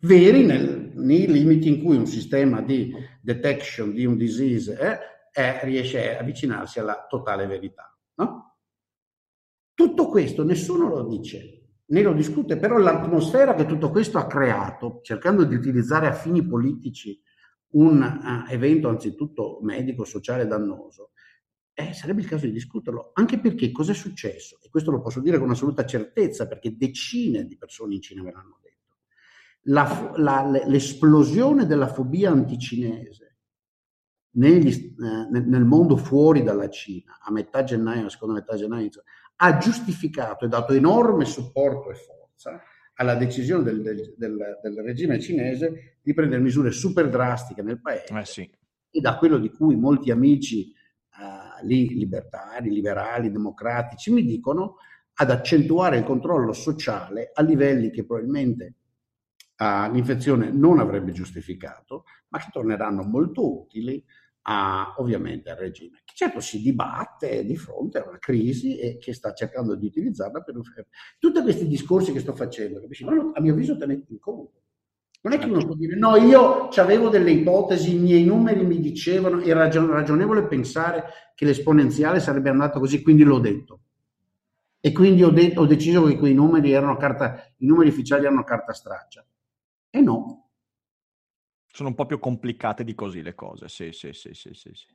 [SPEAKER 2] veri nel, nei limiti in cui un sistema di detection di un disease eh, eh, riesce a avvicinarsi alla totale verità. No? Tutto questo nessuno lo dice, né lo discute, però l'atmosfera che tutto questo ha creato, cercando di utilizzare a fini politici un uh, evento anzitutto medico, sociale dannoso, eh, sarebbe il caso di discuterlo, anche perché cosa è successo? E questo lo posso dire con assoluta certezza, perché decine di persone in Cina me l'hanno detto la, la, l'esplosione della fobia anticinese negli, eh, nel mondo fuori dalla Cina, a metà gennaio, a seconda metà gennaio, ha giustificato e dato enorme supporto e forza alla decisione del, del, del, del regime cinese di prendere misure super drastiche nel paese
[SPEAKER 1] eh sì.
[SPEAKER 2] e da quello di cui molti amici uh, lì, libertari, liberali, democratici mi dicono ad accentuare il controllo sociale a livelli che probabilmente uh, l'infezione non avrebbe giustificato, ma che torneranno molto utili a, ovviamente al regime, che certo si dibatte di fronte a una crisi e che sta cercando di utilizzarla per... Tutti questi discorsi che sto facendo, capisci? Ma a mio avviso tenete in conto. Non è che uno può dire no, io avevo delle ipotesi, i miei numeri mi dicevano, era ragionevole pensare che l'esponenziale sarebbe andato così, quindi l'ho detto. E quindi ho, de- ho deciso che quei numeri erano carta, i numeri ufficiali erano carta straccia. E no.
[SPEAKER 1] Sono un po' più complicate di così le cose, sì, sì, sì, sì, sì. sì.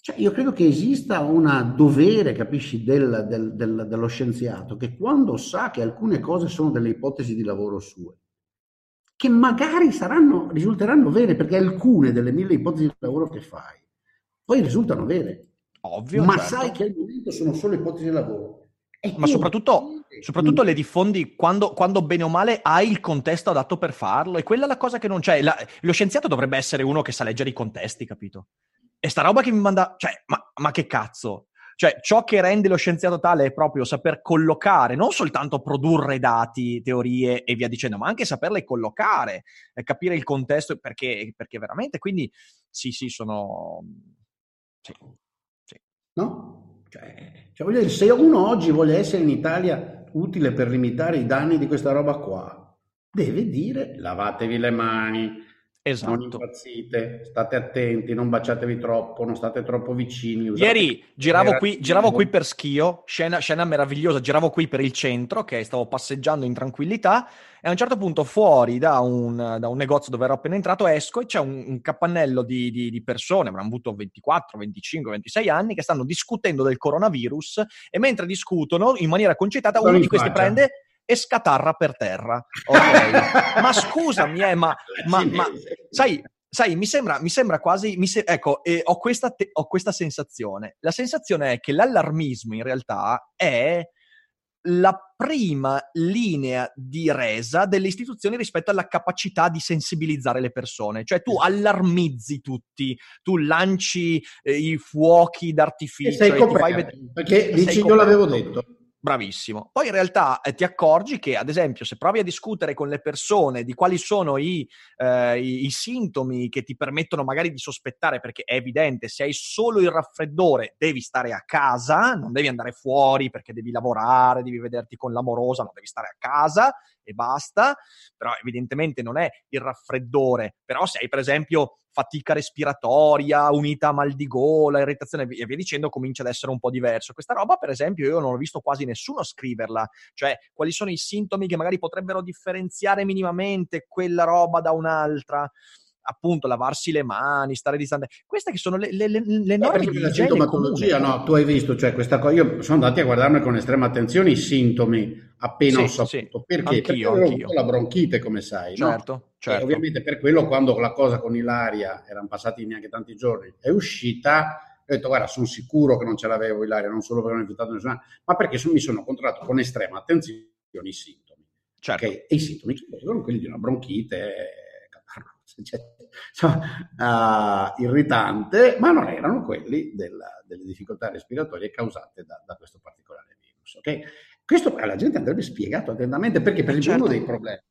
[SPEAKER 2] Cioè, io credo che esista un dovere, capisci, del, del, del, dello scienziato, che quando sa che alcune cose sono delle ipotesi di lavoro sue, che magari saranno, risulteranno vere, perché alcune delle mille ipotesi di lavoro che fai poi risultano vere.
[SPEAKER 1] Ovvio.
[SPEAKER 2] Ma
[SPEAKER 1] certo.
[SPEAKER 2] sai che al momento sono solo ipotesi di lavoro.
[SPEAKER 1] E Ma soprattutto, soprattutto, le diffondi quando, quando, bene o male hai il contesto adatto per farlo. E quella è la cosa che non c'è. La, lo scienziato dovrebbe essere uno che sa leggere i contesti, capito? E sta roba che mi manda... Cioè, ma, ma che cazzo? Cioè, ciò che rende lo scienziato tale è proprio saper collocare, non soltanto produrre dati, teorie e via dicendo, ma anche saperle collocare, e capire il contesto, perché, perché veramente, quindi, sì, sì, sono... Sì,
[SPEAKER 2] sì. No? Cioè, cioè, voglio dire, se uno oggi vuole essere in Italia utile per limitare i danni di questa roba qua, deve dire lavatevi le mani, Esatto. Non impazzite, state attenti, non baciatevi troppo, non state troppo vicini.
[SPEAKER 1] Ieri giravo qui, giravo qui, per Schio, scena, scena, meravigliosa, giravo qui per il centro, che stavo passeggiando in tranquillità e a un certo punto fuori da un, da un negozio dove ero appena entrato esco e c'è un, un capannello di, di, di persone, avranno avuto 24, 25, 26 anni, che stanno discutendo del coronavirus e mentre discutono in maniera concitata uno di questi prende e scatarra per terra. Okay. ma scusami, eh, ma, ma, ma sai, sai, mi sembra, mi sembra quasi, mi se- ecco, eh, ho, questa te- ho questa sensazione. La sensazione è che l'allarmismo in realtà è la prima linea di resa delle istituzioni rispetto alla capacità di sensibilizzare le persone. Cioè tu allarmizzi tutti, tu lanci eh, i fuochi d'artificio. E
[SPEAKER 2] sei coperto, fai... perché dici io l'avevo detto
[SPEAKER 1] Bravissimo. Poi in realtà eh, ti accorgi che, ad esempio, se provi a discutere con le persone di quali sono i, eh, i, i, sintomi che ti permettono magari di sospettare, perché è evidente, se hai solo il raffreddore devi stare a casa, non devi andare fuori perché devi lavorare, devi vederti con l'amorosa, non devi stare a casa e basta, però evidentemente non è il raffreddore, però se hai per esempio fatica respiratoria unita a mal di gola, irritazione e via dicendo, comincia ad essere un po' diverso. Questa roba, per esempio, io non ho visto quasi nessuno scriverla, cioè quali sono i sintomi che magari potrebbero differenziare minimamente quella roba da un'altra? Appunto lavarsi le mani, stare distante. Queste che sono le, le, le, le norme di
[SPEAKER 2] la sintomatologia, no, tu hai visto, cioè questa cosa, io sono andati a guardarmi con estrema attenzione i sintomi appena sì, ho saputo, sì. perché?
[SPEAKER 1] Anch'io,
[SPEAKER 2] perché
[SPEAKER 1] anch'io.
[SPEAKER 2] la bronchite, come sai,
[SPEAKER 1] certo,
[SPEAKER 2] no?
[SPEAKER 1] certo.
[SPEAKER 2] E ovviamente per quello quando la cosa con Ilaria, erano passati neanche tanti giorni, è uscita, ho detto guarda sono sicuro che non ce l'avevo Ilaria, non solo perché non ho infettato nessuno, ma perché mi sono controllato con estrema attenzione i sintomi.
[SPEAKER 1] Certo.
[SPEAKER 2] Okay? E i sintomi sono quelli di una bronchite cioè, uh, irritante, ma non erano quelli della, delle difficoltà respiratorie causate da, da questo particolare virus. Okay? Questo alla gente andrebbe spiegato attentamente perché per esempio certo. uno dei problemi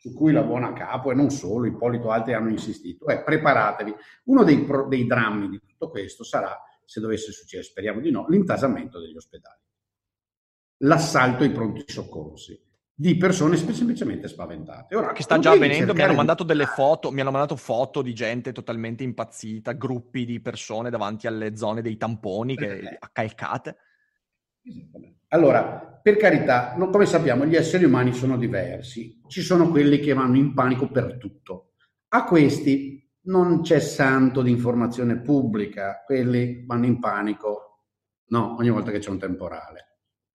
[SPEAKER 2] su cui la buona capo e non solo, Ippolito altri hanno insistito, è preparatevi. Uno dei, pro, dei drammi di tutto questo sarà, se dovesse succedere, speriamo di no, l'intasamento degli ospedali, l'assalto ai pronti soccorsi di persone semplicemente spaventate.
[SPEAKER 1] Ora, che sta già avvenendo, mi hanno mandato delle foto, mi hanno mandato foto di gente totalmente impazzita, gruppi di persone davanti alle zone dei tamponi che accalcate.
[SPEAKER 2] Allora, per carità, come sappiamo, gli esseri umani sono diversi. Ci sono quelli che vanno in panico per tutto. A questi non c'è santo di informazione pubblica, quelli vanno in panico no, ogni volta che c'è un temporale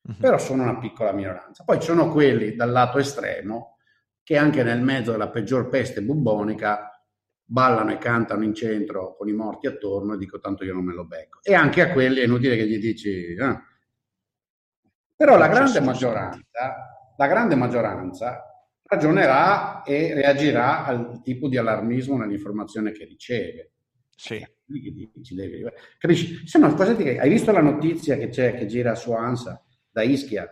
[SPEAKER 2] uh-huh. però sono una piccola minoranza. Poi ci sono quelli dal lato estremo che anche nel mezzo della peggior peste bubbonica ballano e cantano in centro con i morti attorno e dico tanto io non me lo becco. E anche a quelli è inutile che gli dici... Eh. Però la grande maggioranza, la grande maggioranza ragionerà e reagirà al tipo di allarmismo nell'informazione che riceve.
[SPEAKER 1] Sì.
[SPEAKER 2] Capisci? Se no, hai visto la notizia che c'è, che gira su ANSA da Ischia.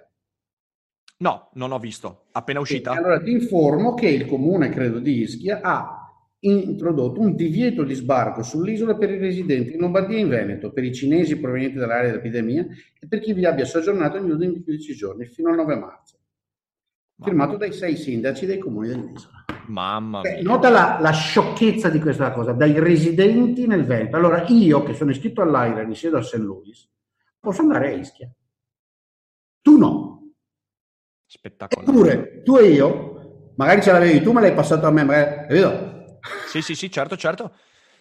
[SPEAKER 1] No, non ho visto. Appena uscita?
[SPEAKER 2] E allora ti informo che il comune, credo, di Ischia ha introdotto un divieto di sbarco sull'isola per i residenti in Lombardia e in Veneto, per i cinesi provenienti dall'area dell'epidemia e per chi vi abbia soggiornato in più di 15 giorni, fino al 9 marzo. firmato dai sei sindaci dei comuni dell'isola.
[SPEAKER 1] Mamma mia.
[SPEAKER 2] nota la, la, sciocchezza di questa cosa, dai residenti nel Veneto. Allora io che sono iscritto all'AIRA e risiedo a St. Louis, posso andare a Ischia. Tu no.
[SPEAKER 1] Spettacolare.
[SPEAKER 2] Eppure, tu e io, magari ce l'avevi tu, ma l'hai passato a me, magari, capito?
[SPEAKER 1] Sì, sì, sì, certo, certo.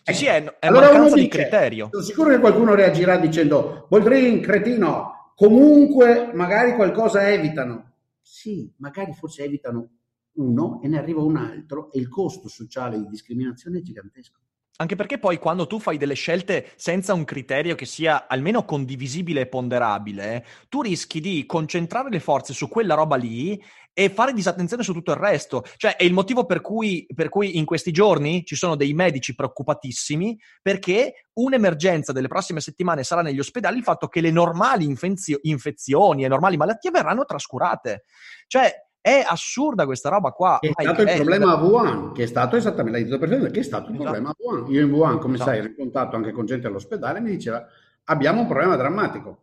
[SPEAKER 1] Sì, eh, sì, è, è
[SPEAKER 2] allora
[SPEAKER 1] mancanza
[SPEAKER 2] dice,
[SPEAKER 1] di criterio.
[SPEAKER 2] Sono sicuro che qualcuno reagirà dicendo, Boldrin, cretino, comunque magari qualcosa evitano. Sì, magari forse evitano uno e ne arriva un altro e il costo sociale di discriminazione è gigantesco.
[SPEAKER 1] Anche perché poi quando tu fai delle scelte senza un criterio che sia almeno condivisibile e ponderabile, tu rischi di concentrare le forze su quella roba lì e fare disattenzione su tutto il resto. Cioè, è il motivo per cui, per cui in questi giorni ci sono dei medici preoccupatissimi perché un'emergenza delle prossime settimane sarà negli ospedali il fatto che le normali infezio- infezioni e normali malattie verranno trascurate. Cioè, è assurda questa roba qua.
[SPEAKER 2] È stato il problema a Wuhan, che è stato esattamente, l'hai detto perfettamente, che è stato il esatto. problema a Wuhan. Io in Wuhan, come esatto. sai, ero in contatto anche con gente all'ospedale, mi diceva abbiamo un problema drammatico,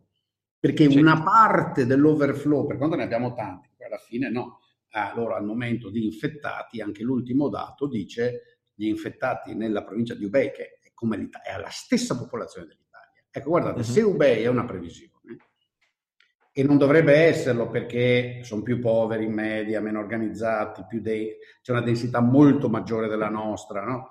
[SPEAKER 2] perché sì. una parte dell'overflow, per quanto ne abbiamo tanti, alla fine no, loro al momento di infettati, anche l'ultimo dato dice gli infettati nella provincia di Ubei, che è, come l'Italia, è la stessa popolazione dell'Italia. Ecco, guardate, uh-huh. se Ubei è una previsione, e non dovrebbe esserlo perché sono più poveri in media, meno organizzati, de- c'è una densità molto maggiore della nostra, no?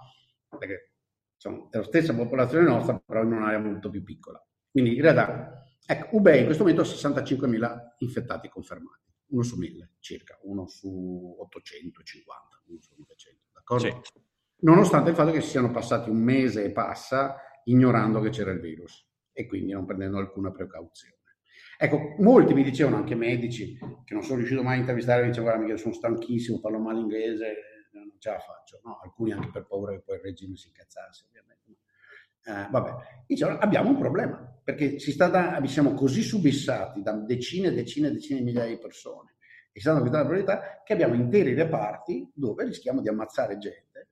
[SPEAKER 2] Perché insomma, è la stessa popolazione nostra, però in un'area molto più piccola. Quindi in realtà, ecco, Ubei in questo momento ha 65.000 infettati confermati, uno su 1000 circa, uno su 850, uno su 900, d'accordo? Sì. Nonostante il fatto che si siano passati un mese e passa ignorando che c'era il virus e quindi non prendendo alcuna precauzione. Ecco, molti mi dicevano, anche medici, che non sono riuscito mai a intervistare, mi dicevano, guarda, sono stanchissimo, parlo male inglese, non ce la faccio. No, alcuni anche per paura che poi il regime si incazzasse, ovviamente. Eh, vabbè, dicevano, abbiamo un problema, perché si da, siamo così subissati da decine e decine e decine di migliaia di persone, e stanno dando la priorità, che abbiamo interi reparti dove rischiamo di ammazzare gente.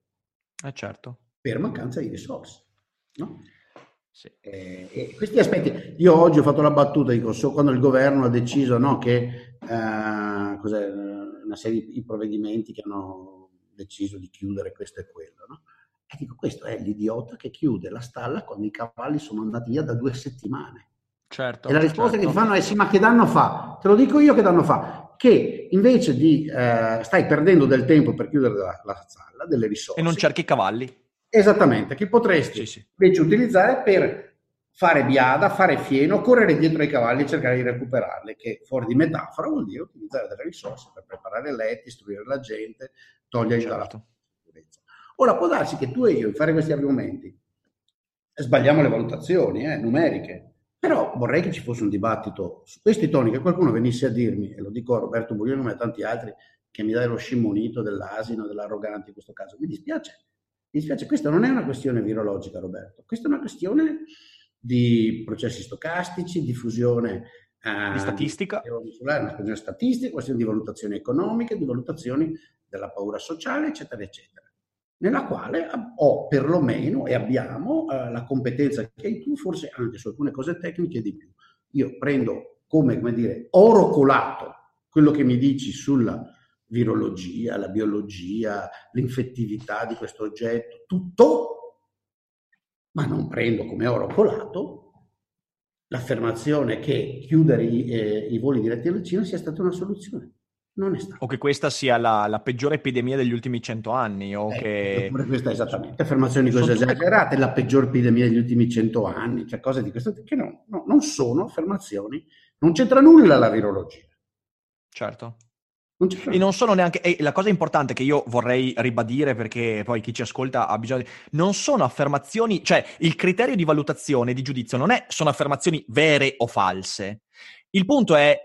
[SPEAKER 1] Eh certo.
[SPEAKER 2] Per mancanza di risorse. No? Sì. Eh, questi aspetti, io oggi ho fatto la battuta, dico, so, quando il governo ha deciso no, che eh, una serie di provvedimenti che hanno deciso di chiudere questo e quello, no? E dico, questo è l'idiota che chiude la stalla quando i cavalli sono andati via da due settimane.
[SPEAKER 1] Certo,
[SPEAKER 2] e la risposta
[SPEAKER 1] certo.
[SPEAKER 2] che ti fanno è sì, ma che danno fa? Te lo dico io che danno fa? Che invece di eh, stai perdendo del tempo per chiudere la, la stalla, delle risorse.
[SPEAKER 1] E non cerchi i cavalli.
[SPEAKER 2] Esattamente, che potresti sì, sì. invece utilizzare per fare biada, fare fieno, correre dietro ai cavalli e cercare di recuperarli, che fuori di metafora vuol dire utilizzare delle risorse per preparare letti, istruire la gente, togliergli certo. dalla. Ora può darsi che tu e io, in fare questi argomenti, sbagliamo le valutazioni eh, numeriche, però vorrei che ci fosse un dibattito su questi toni, che qualcuno venisse a dirmi, e lo dico a Roberto Buglione e a tanti altri, che mi dai lo scimonito dell'asino, dell'arrogante in questo caso. Mi dispiace, mi dispiace, questa non è una questione virologica, Roberto, questa è una questione di processi stocastici, diffusione
[SPEAKER 1] eh, di statistica,
[SPEAKER 2] di, una questione statistica, questione di valutazioni economiche, di valutazioni della paura sociale, eccetera, eccetera, nella quale ho perlomeno e abbiamo eh, la competenza che hai tu, forse anche su alcune cose tecniche di più. Io prendo come, come dire, oro colato quello che mi dici sulla virologia, la biologia, l'infettività di questo oggetto, tutto, ma non prendo come oro colato l'affermazione che chiudere i, eh, i voli diretti alla Cina sia stata una soluzione. Non è stato.
[SPEAKER 1] O che questa sia la, la peggiore epidemia degli ultimi cento anni. O eh, che...
[SPEAKER 2] Questa esattamente, affermazioni così esagerate, tutte... la peggiore epidemia degli ultimi cento anni, cioè cose di questo tipo, che no, no, non sono affermazioni, non c'entra nulla la virologia.
[SPEAKER 1] Certo. Non e non sono neanche. E la cosa importante che io vorrei ribadire, perché poi chi ci ascolta ha bisogno di. Non sono affermazioni. Cioè, il criterio di valutazione, di giudizio, non è sono affermazioni vere o false. Il punto è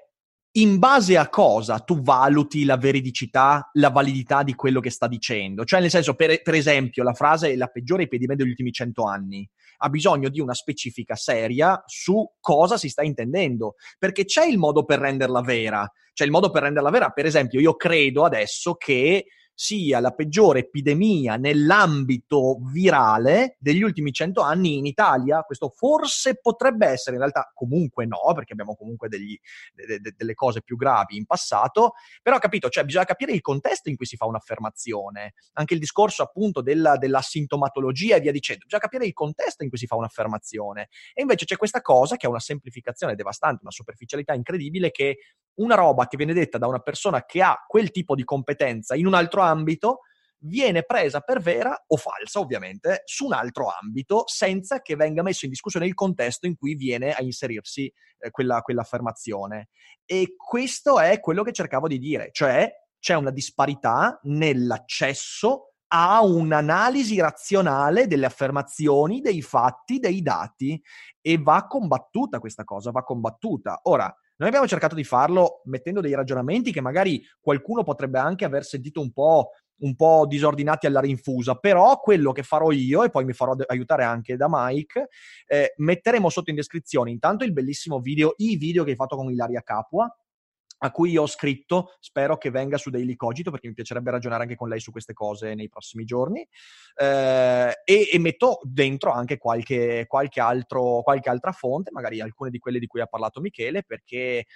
[SPEAKER 1] in base a cosa tu valuti la veridicità, la validità di quello che sta dicendo. Cioè, nel senso, per, per esempio, la frase è la peggiore epidemia degli ultimi cento anni ha bisogno di una specifica seria su cosa si sta intendendo, perché c'è il modo per renderla vera. C'è il modo per renderla vera, per esempio, io credo adesso che sia la peggiore epidemia nell'ambito virale degli ultimi cento anni in Italia. Questo forse potrebbe essere, in realtà comunque no, perché abbiamo comunque degli, de, de, delle cose più gravi in passato, però capito, cioè bisogna capire il contesto in cui si fa un'affermazione, anche il discorso appunto della, della sintomatologia e via dicendo, bisogna capire il contesto in cui si fa un'affermazione. E invece c'è questa cosa che è una semplificazione devastante, una superficialità incredibile che una roba che viene detta da una persona che ha quel tipo di competenza in un altro ambito viene presa per vera o falsa, ovviamente, su un altro ambito, senza che venga messo in discussione il contesto in cui viene a inserirsi eh, quella, quell'affermazione. E questo è quello che cercavo di dire, cioè c'è una disparità nell'accesso a un'analisi razionale delle affermazioni, dei fatti, dei dati e va combattuta questa cosa, va combattuta. Ora, noi abbiamo cercato di farlo mettendo dei ragionamenti che magari qualcuno potrebbe anche aver sentito un po', un po disordinati alla rinfusa, però quello che farò io, e poi mi farò aiutare anche da Mike, eh, metteremo sotto in descrizione intanto il bellissimo video, i video che hai fatto con Ilaria Capua, a cui ho scritto, spero che venga su Daily Cogito perché mi piacerebbe ragionare anche con lei su queste cose nei prossimi giorni eh, e, e, metto dentro anche qualche, qualche, altro, qualche altra fonte, magari alcune di quelle di cui ha parlato Michele, perché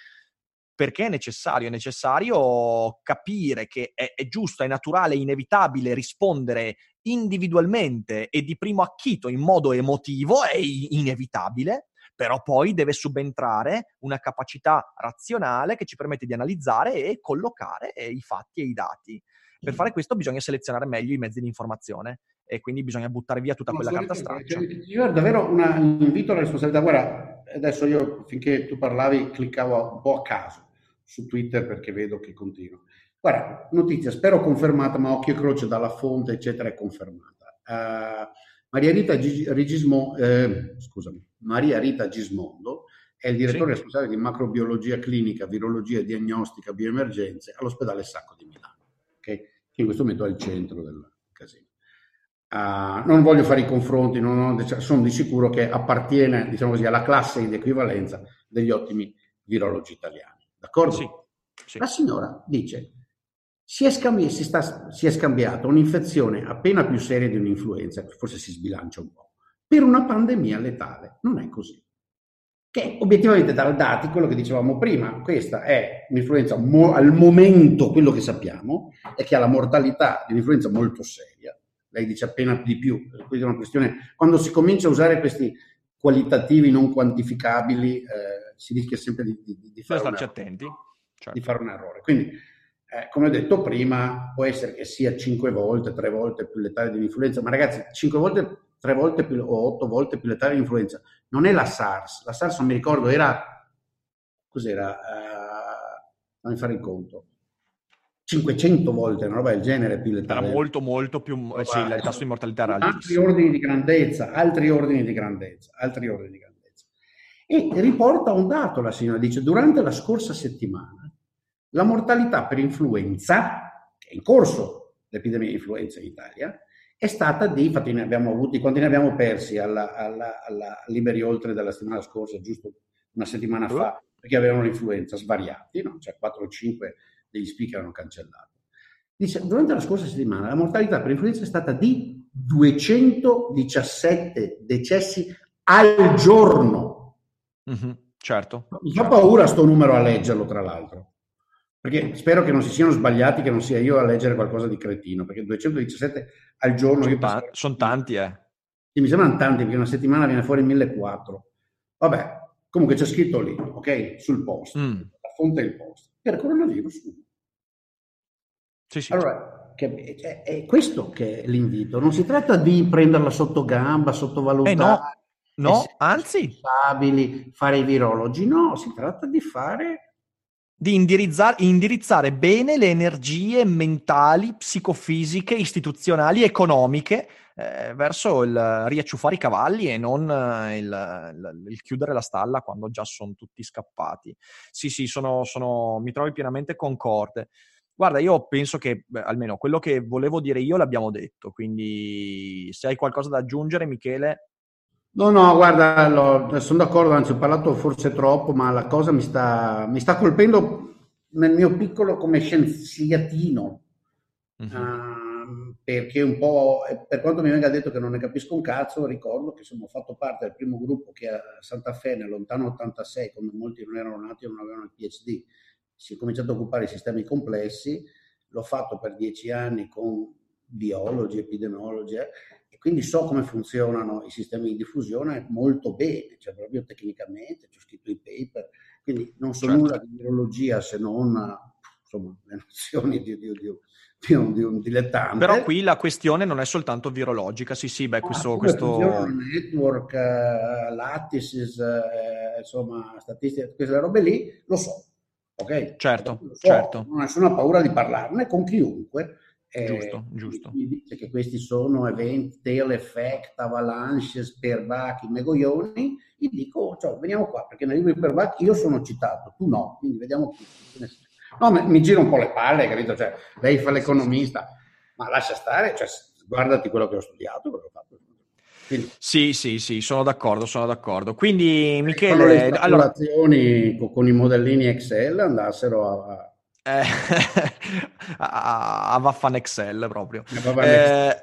[SPEAKER 1] perché è necessario, è necessario capire che è, è, giusto, è naturale, è inevitabile rispondere individualmente e di primo acchito in modo emotivo, è inevitabile, però poi deve subentrare una capacità razionale che ci permette di analizzare e collocare eh, i fatti e i dati. Per fare questo bisogna selezionare meglio i mezzi di informazione e quindi bisogna buttare via tutta quella carta straccia.
[SPEAKER 2] Io davvero una, un invito alla responsabilità. Guarda, adesso io finché tu parlavi cliccavo un po' a caso su Twitter perché vedo che continua. Guarda, notizia, spero confermata, ma occhio e croce dalla fonte, eccetera, è confermata. Uh, Maria Rita Gismondo, eh, scusami, Maria Rita Gismondo è il direttore sì. responsabile di macrobiologia clinica, virologia, diagnostica, bioemergenze all'ospedale Sacco di Milano, okay? che in questo momento è il centro del casino. Uh, non voglio fare i confronti, non ho, sono di sicuro che appartiene diciamo così, alla classe di equivalenza degli ottimi virologi italiani. D'accordo? Sì, sì. La signora dice si è, scambi- si, sta, si è scambiata un'infezione appena più seria di un'influenza, forse si sbilancia un po', per una pandemia letale. Non è così. Che obiettivamente dal dati, quello che dicevamo prima, questa è un'influenza mo- al momento, quello che sappiamo, è che ha la mortalità di un'influenza molto seria. Lei dice appena di più, quindi è una questione, quando si comincia a usare questi qualitativi non quantificabili, eh, si rischia sempre di, di, di, fare,
[SPEAKER 1] un attenti.
[SPEAKER 2] Certo. di fare un errore. Quindi eh, come ho detto prima, può essere che sia 5 volte, 3 volte più letale di un'influenza, ma ragazzi, 5 volte, 3 volte più, o 8 volte più letale di un'influenza non è la SARS. La SARS, non mi ricordo, era. Cos'era? Uh, fammi fare il conto. 500 volte, una roba del genere più letale.
[SPEAKER 1] Era molto, molto più. Eh, sì, il tasso di mortalità era
[SPEAKER 2] altissimo. Altri ordini di grandezza, altri ordini di grandezza, altri ordini di grandezza. E riporta un dato la signora, dice, durante la scorsa settimana la mortalità per influenza, che è in corso l'epidemia di influenza in Italia, è stata di, infatti ne abbiamo avuti, quanti ne abbiamo persi alla, alla, alla Liberi Oltre della settimana scorsa, giusto una settimana fa, perché avevano l'influenza, svariati, no? cioè 4 o 5 degli speaker hanno cancellato. Dice, durante la scorsa settimana la mortalità per influenza è stata di 217 decessi al giorno.
[SPEAKER 1] Mm-hmm, certo.
[SPEAKER 2] Mi fa paura sto numero a leggerlo, tra l'altro. Perché spero che non si siano sbagliati, che non sia io a leggere qualcosa di cretino, perché 217 al giorno...
[SPEAKER 1] Sono, ta- sono tanti, eh.
[SPEAKER 2] Sì, mi sembrano tanti, perché una settimana viene fuori 1400. Vabbè, comunque c'è scritto lì, ok? Sul post. Mm. La fonte il post. Per coronavirus.
[SPEAKER 1] Sì, sì.
[SPEAKER 2] Allora, che, è, è, questo che è l'invito. Non si tratta di prenderla sotto gamba, sottovalutare. Eh
[SPEAKER 1] no, no anzi.
[SPEAKER 2] Fare i virologi. No, si tratta di fare
[SPEAKER 1] di indirizzare, indirizzare bene le energie mentali, psicofisiche, istituzionali, economiche eh, verso il riacciuffare i cavalli e non eh, il, il, il, chiudere la stalla quando già sono tutti scappati. Sì, sì, sono, sono, mi trovo pienamente concorde. Guarda, io penso che beh, almeno quello che volevo dire io l'abbiamo detto, quindi se hai qualcosa da aggiungere, Michele,
[SPEAKER 2] No, no, guarda, lo, sono d'accordo, anzi ho parlato forse troppo, ma la cosa mi sta, mi sta colpendo nel mio piccolo come scienziatino, Uh, perché un po', per quanto mi venga detto che non ne capisco un cazzo, ricordo che ho fatto parte del primo gruppo che a Santa Fe nel lontano 86, quando molti non erano nati e non avevano il PhD, si è cominciato a occupare di sistemi complessi, l'ho fatto per dieci anni con biologi, epidemiologi, eh, quindi so come funzionano i sistemi di diffusione molto bene, cioè proprio tecnicamente, ci ho scritto i paper, quindi non so certo. nulla di virologia se non insomma, le nozioni di, di, di, di, un, di, un, dilettante.
[SPEAKER 1] Però qui la questione non è soltanto virologica, sì sì, beh, questo... Ah, questo...
[SPEAKER 2] Network, uh, lattices, uh, insomma, statistiche, queste robe lì, lo so, ok?
[SPEAKER 1] Certo,
[SPEAKER 2] so,
[SPEAKER 1] certo.
[SPEAKER 2] Non ho nessuna paura di parlarne con chiunque.
[SPEAKER 1] Eh, giusto, giusto.
[SPEAKER 2] Mi dice che questi sono eventi, tail effect, avalanche, sperbacchi, megoglioni, gli dico, cioè, veniamo qua, perché nei libri di perbacchi io sono citato, tu no, quindi vediamo qui. No, mi gira un po' le palle, capito? Cioè, lei fa l'economista, ma lascia stare, cioè, guardati quello che ho studiato, quello che ho fatto.
[SPEAKER 1] Quindi. Sì, sì, sì, sono d'accordo, sono d'accordo. Quindi, Michele, le allora...
[SPEAKER 2] con, con i modellini Excel andassero a...
[SPEAKER 1] Eh, a, a, Vaffan Excel proprio. Eh,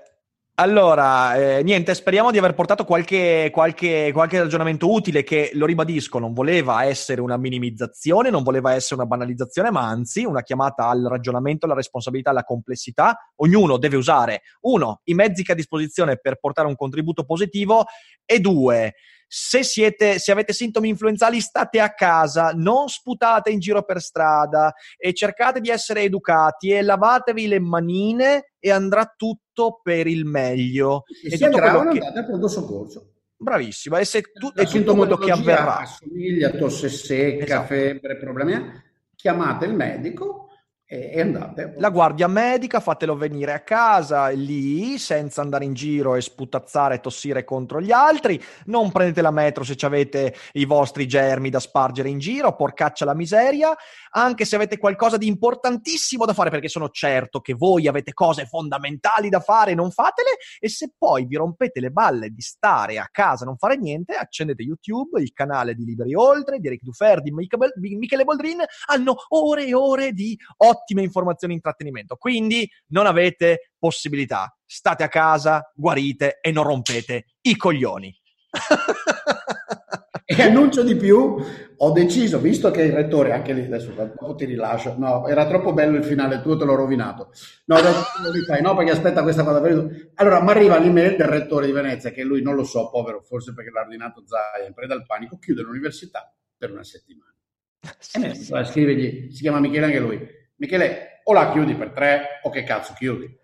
[SPEAKER 1] allora, eh, niente, speriamo di aver portato qualche, qualche, qualche, ragionamento utile che, lo ribadisco, non voleva essere una minimizzazione, non voleva essere una banalizzazione, ma anzi una chiamata al ragionamento, alla responsabilità, alla complessità. Ognuno deve usare, uno, i mezzi che ha a disposizione per portare un contributo positivo e due, se, siete, se avete sintomi influenzali state a casa, non sputate in giro per strada e cercate di essere educati e lavatevi le manine e andrà tutto per il meglio.
[SPEAKER 2] Se si aggravano che... andate al pronto soccorso.
[SPEAKER 1] Bravissimo, e se tu, è tutto quello che avverrà.
[SPEAKER 2] Assomiglia, tosse secca, esatto. febbre, problemi, chiamate il medico e andate.
[SPEAKER 1] La guardia medica, fatelo venire a casa lì senza andare in giro e sputazzare e tossire contro gli altri. Non prendete la metro se avete i vostri germi da spargere in giro, porcaccia la miseria. Anche se avete qualcosa di importantissimo da fare, perché sono certo che voi avete cose fondamentali da fare, non fatele. E se poi vi rompete le balle di stare a casa, non fare niente, accendete YouTube, il canale di Liberi Oltre, di Eric Dufer, di Michele Boldrin. Hanno ore e ore di ottime informazioni e intrattenimento. Quindi non avete possibilità. State a casa, guarite e non rompete i coglioni.
[SPEAKER 2] e annuncio di più, ho deciso, visto che il rettore, anche lì adesso dopo ti rilascio, no, era troppo bello il finale tuo, te l'ho rovinato. No, rifai, no, perché aspetta questa cosa. Allora, mi arriva l'email del rettore di Venezia, che lui non lo so, povero, forse perché l'ha ordinato Zaia, in preda al panico, chiude l'università per una settimana. Sì, sì. a scrivergli, si chiama Michele anche lui Michele, o la chiudi per tre o che cazzo chiudi?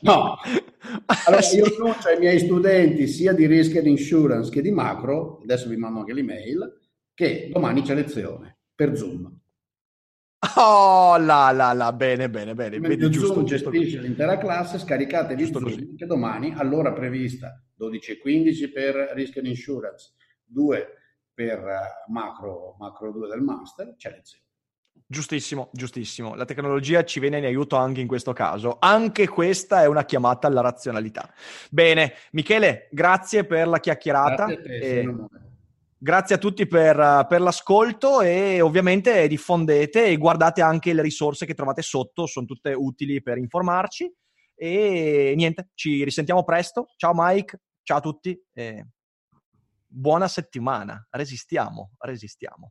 [SPEAKER 2] No. Allora io annuncio ai miei studenti sia di risk and insurance che di macro, adesso vi mando anche l'email, che domani c'è lezione per Zoom.
[SPEAKER 1] Oh là là là, bene bene bene.
[SPEAKER 2] Vedi, giusto, Zoom giusto, gestisce giusto. l'intera classe, scaricatevi giusto Zoom così. che domani all'ora prevista 12.15 per risk and insurance, 2 per eh, macro, macro 2 del master, c'è lezione.
[SPEAKER 1] Giustissimo, giustissimo. La tecnologia ci viene in aiuto anche in questo caso. Anche questa è una chiamata alla razionalità. Bene, Michele, grazie per la chiacchierata. Grazie a, te, e... grazie a tutti per, per, l'ascolto e ovviamente diffondete e guardate anche le risorse che trovate sotto, sono tutte utili per informarci. E niente, ci risentiamo presto. Ciao Mike, ciao a tutti. E buona settimana. Resistiamo, resistiamo.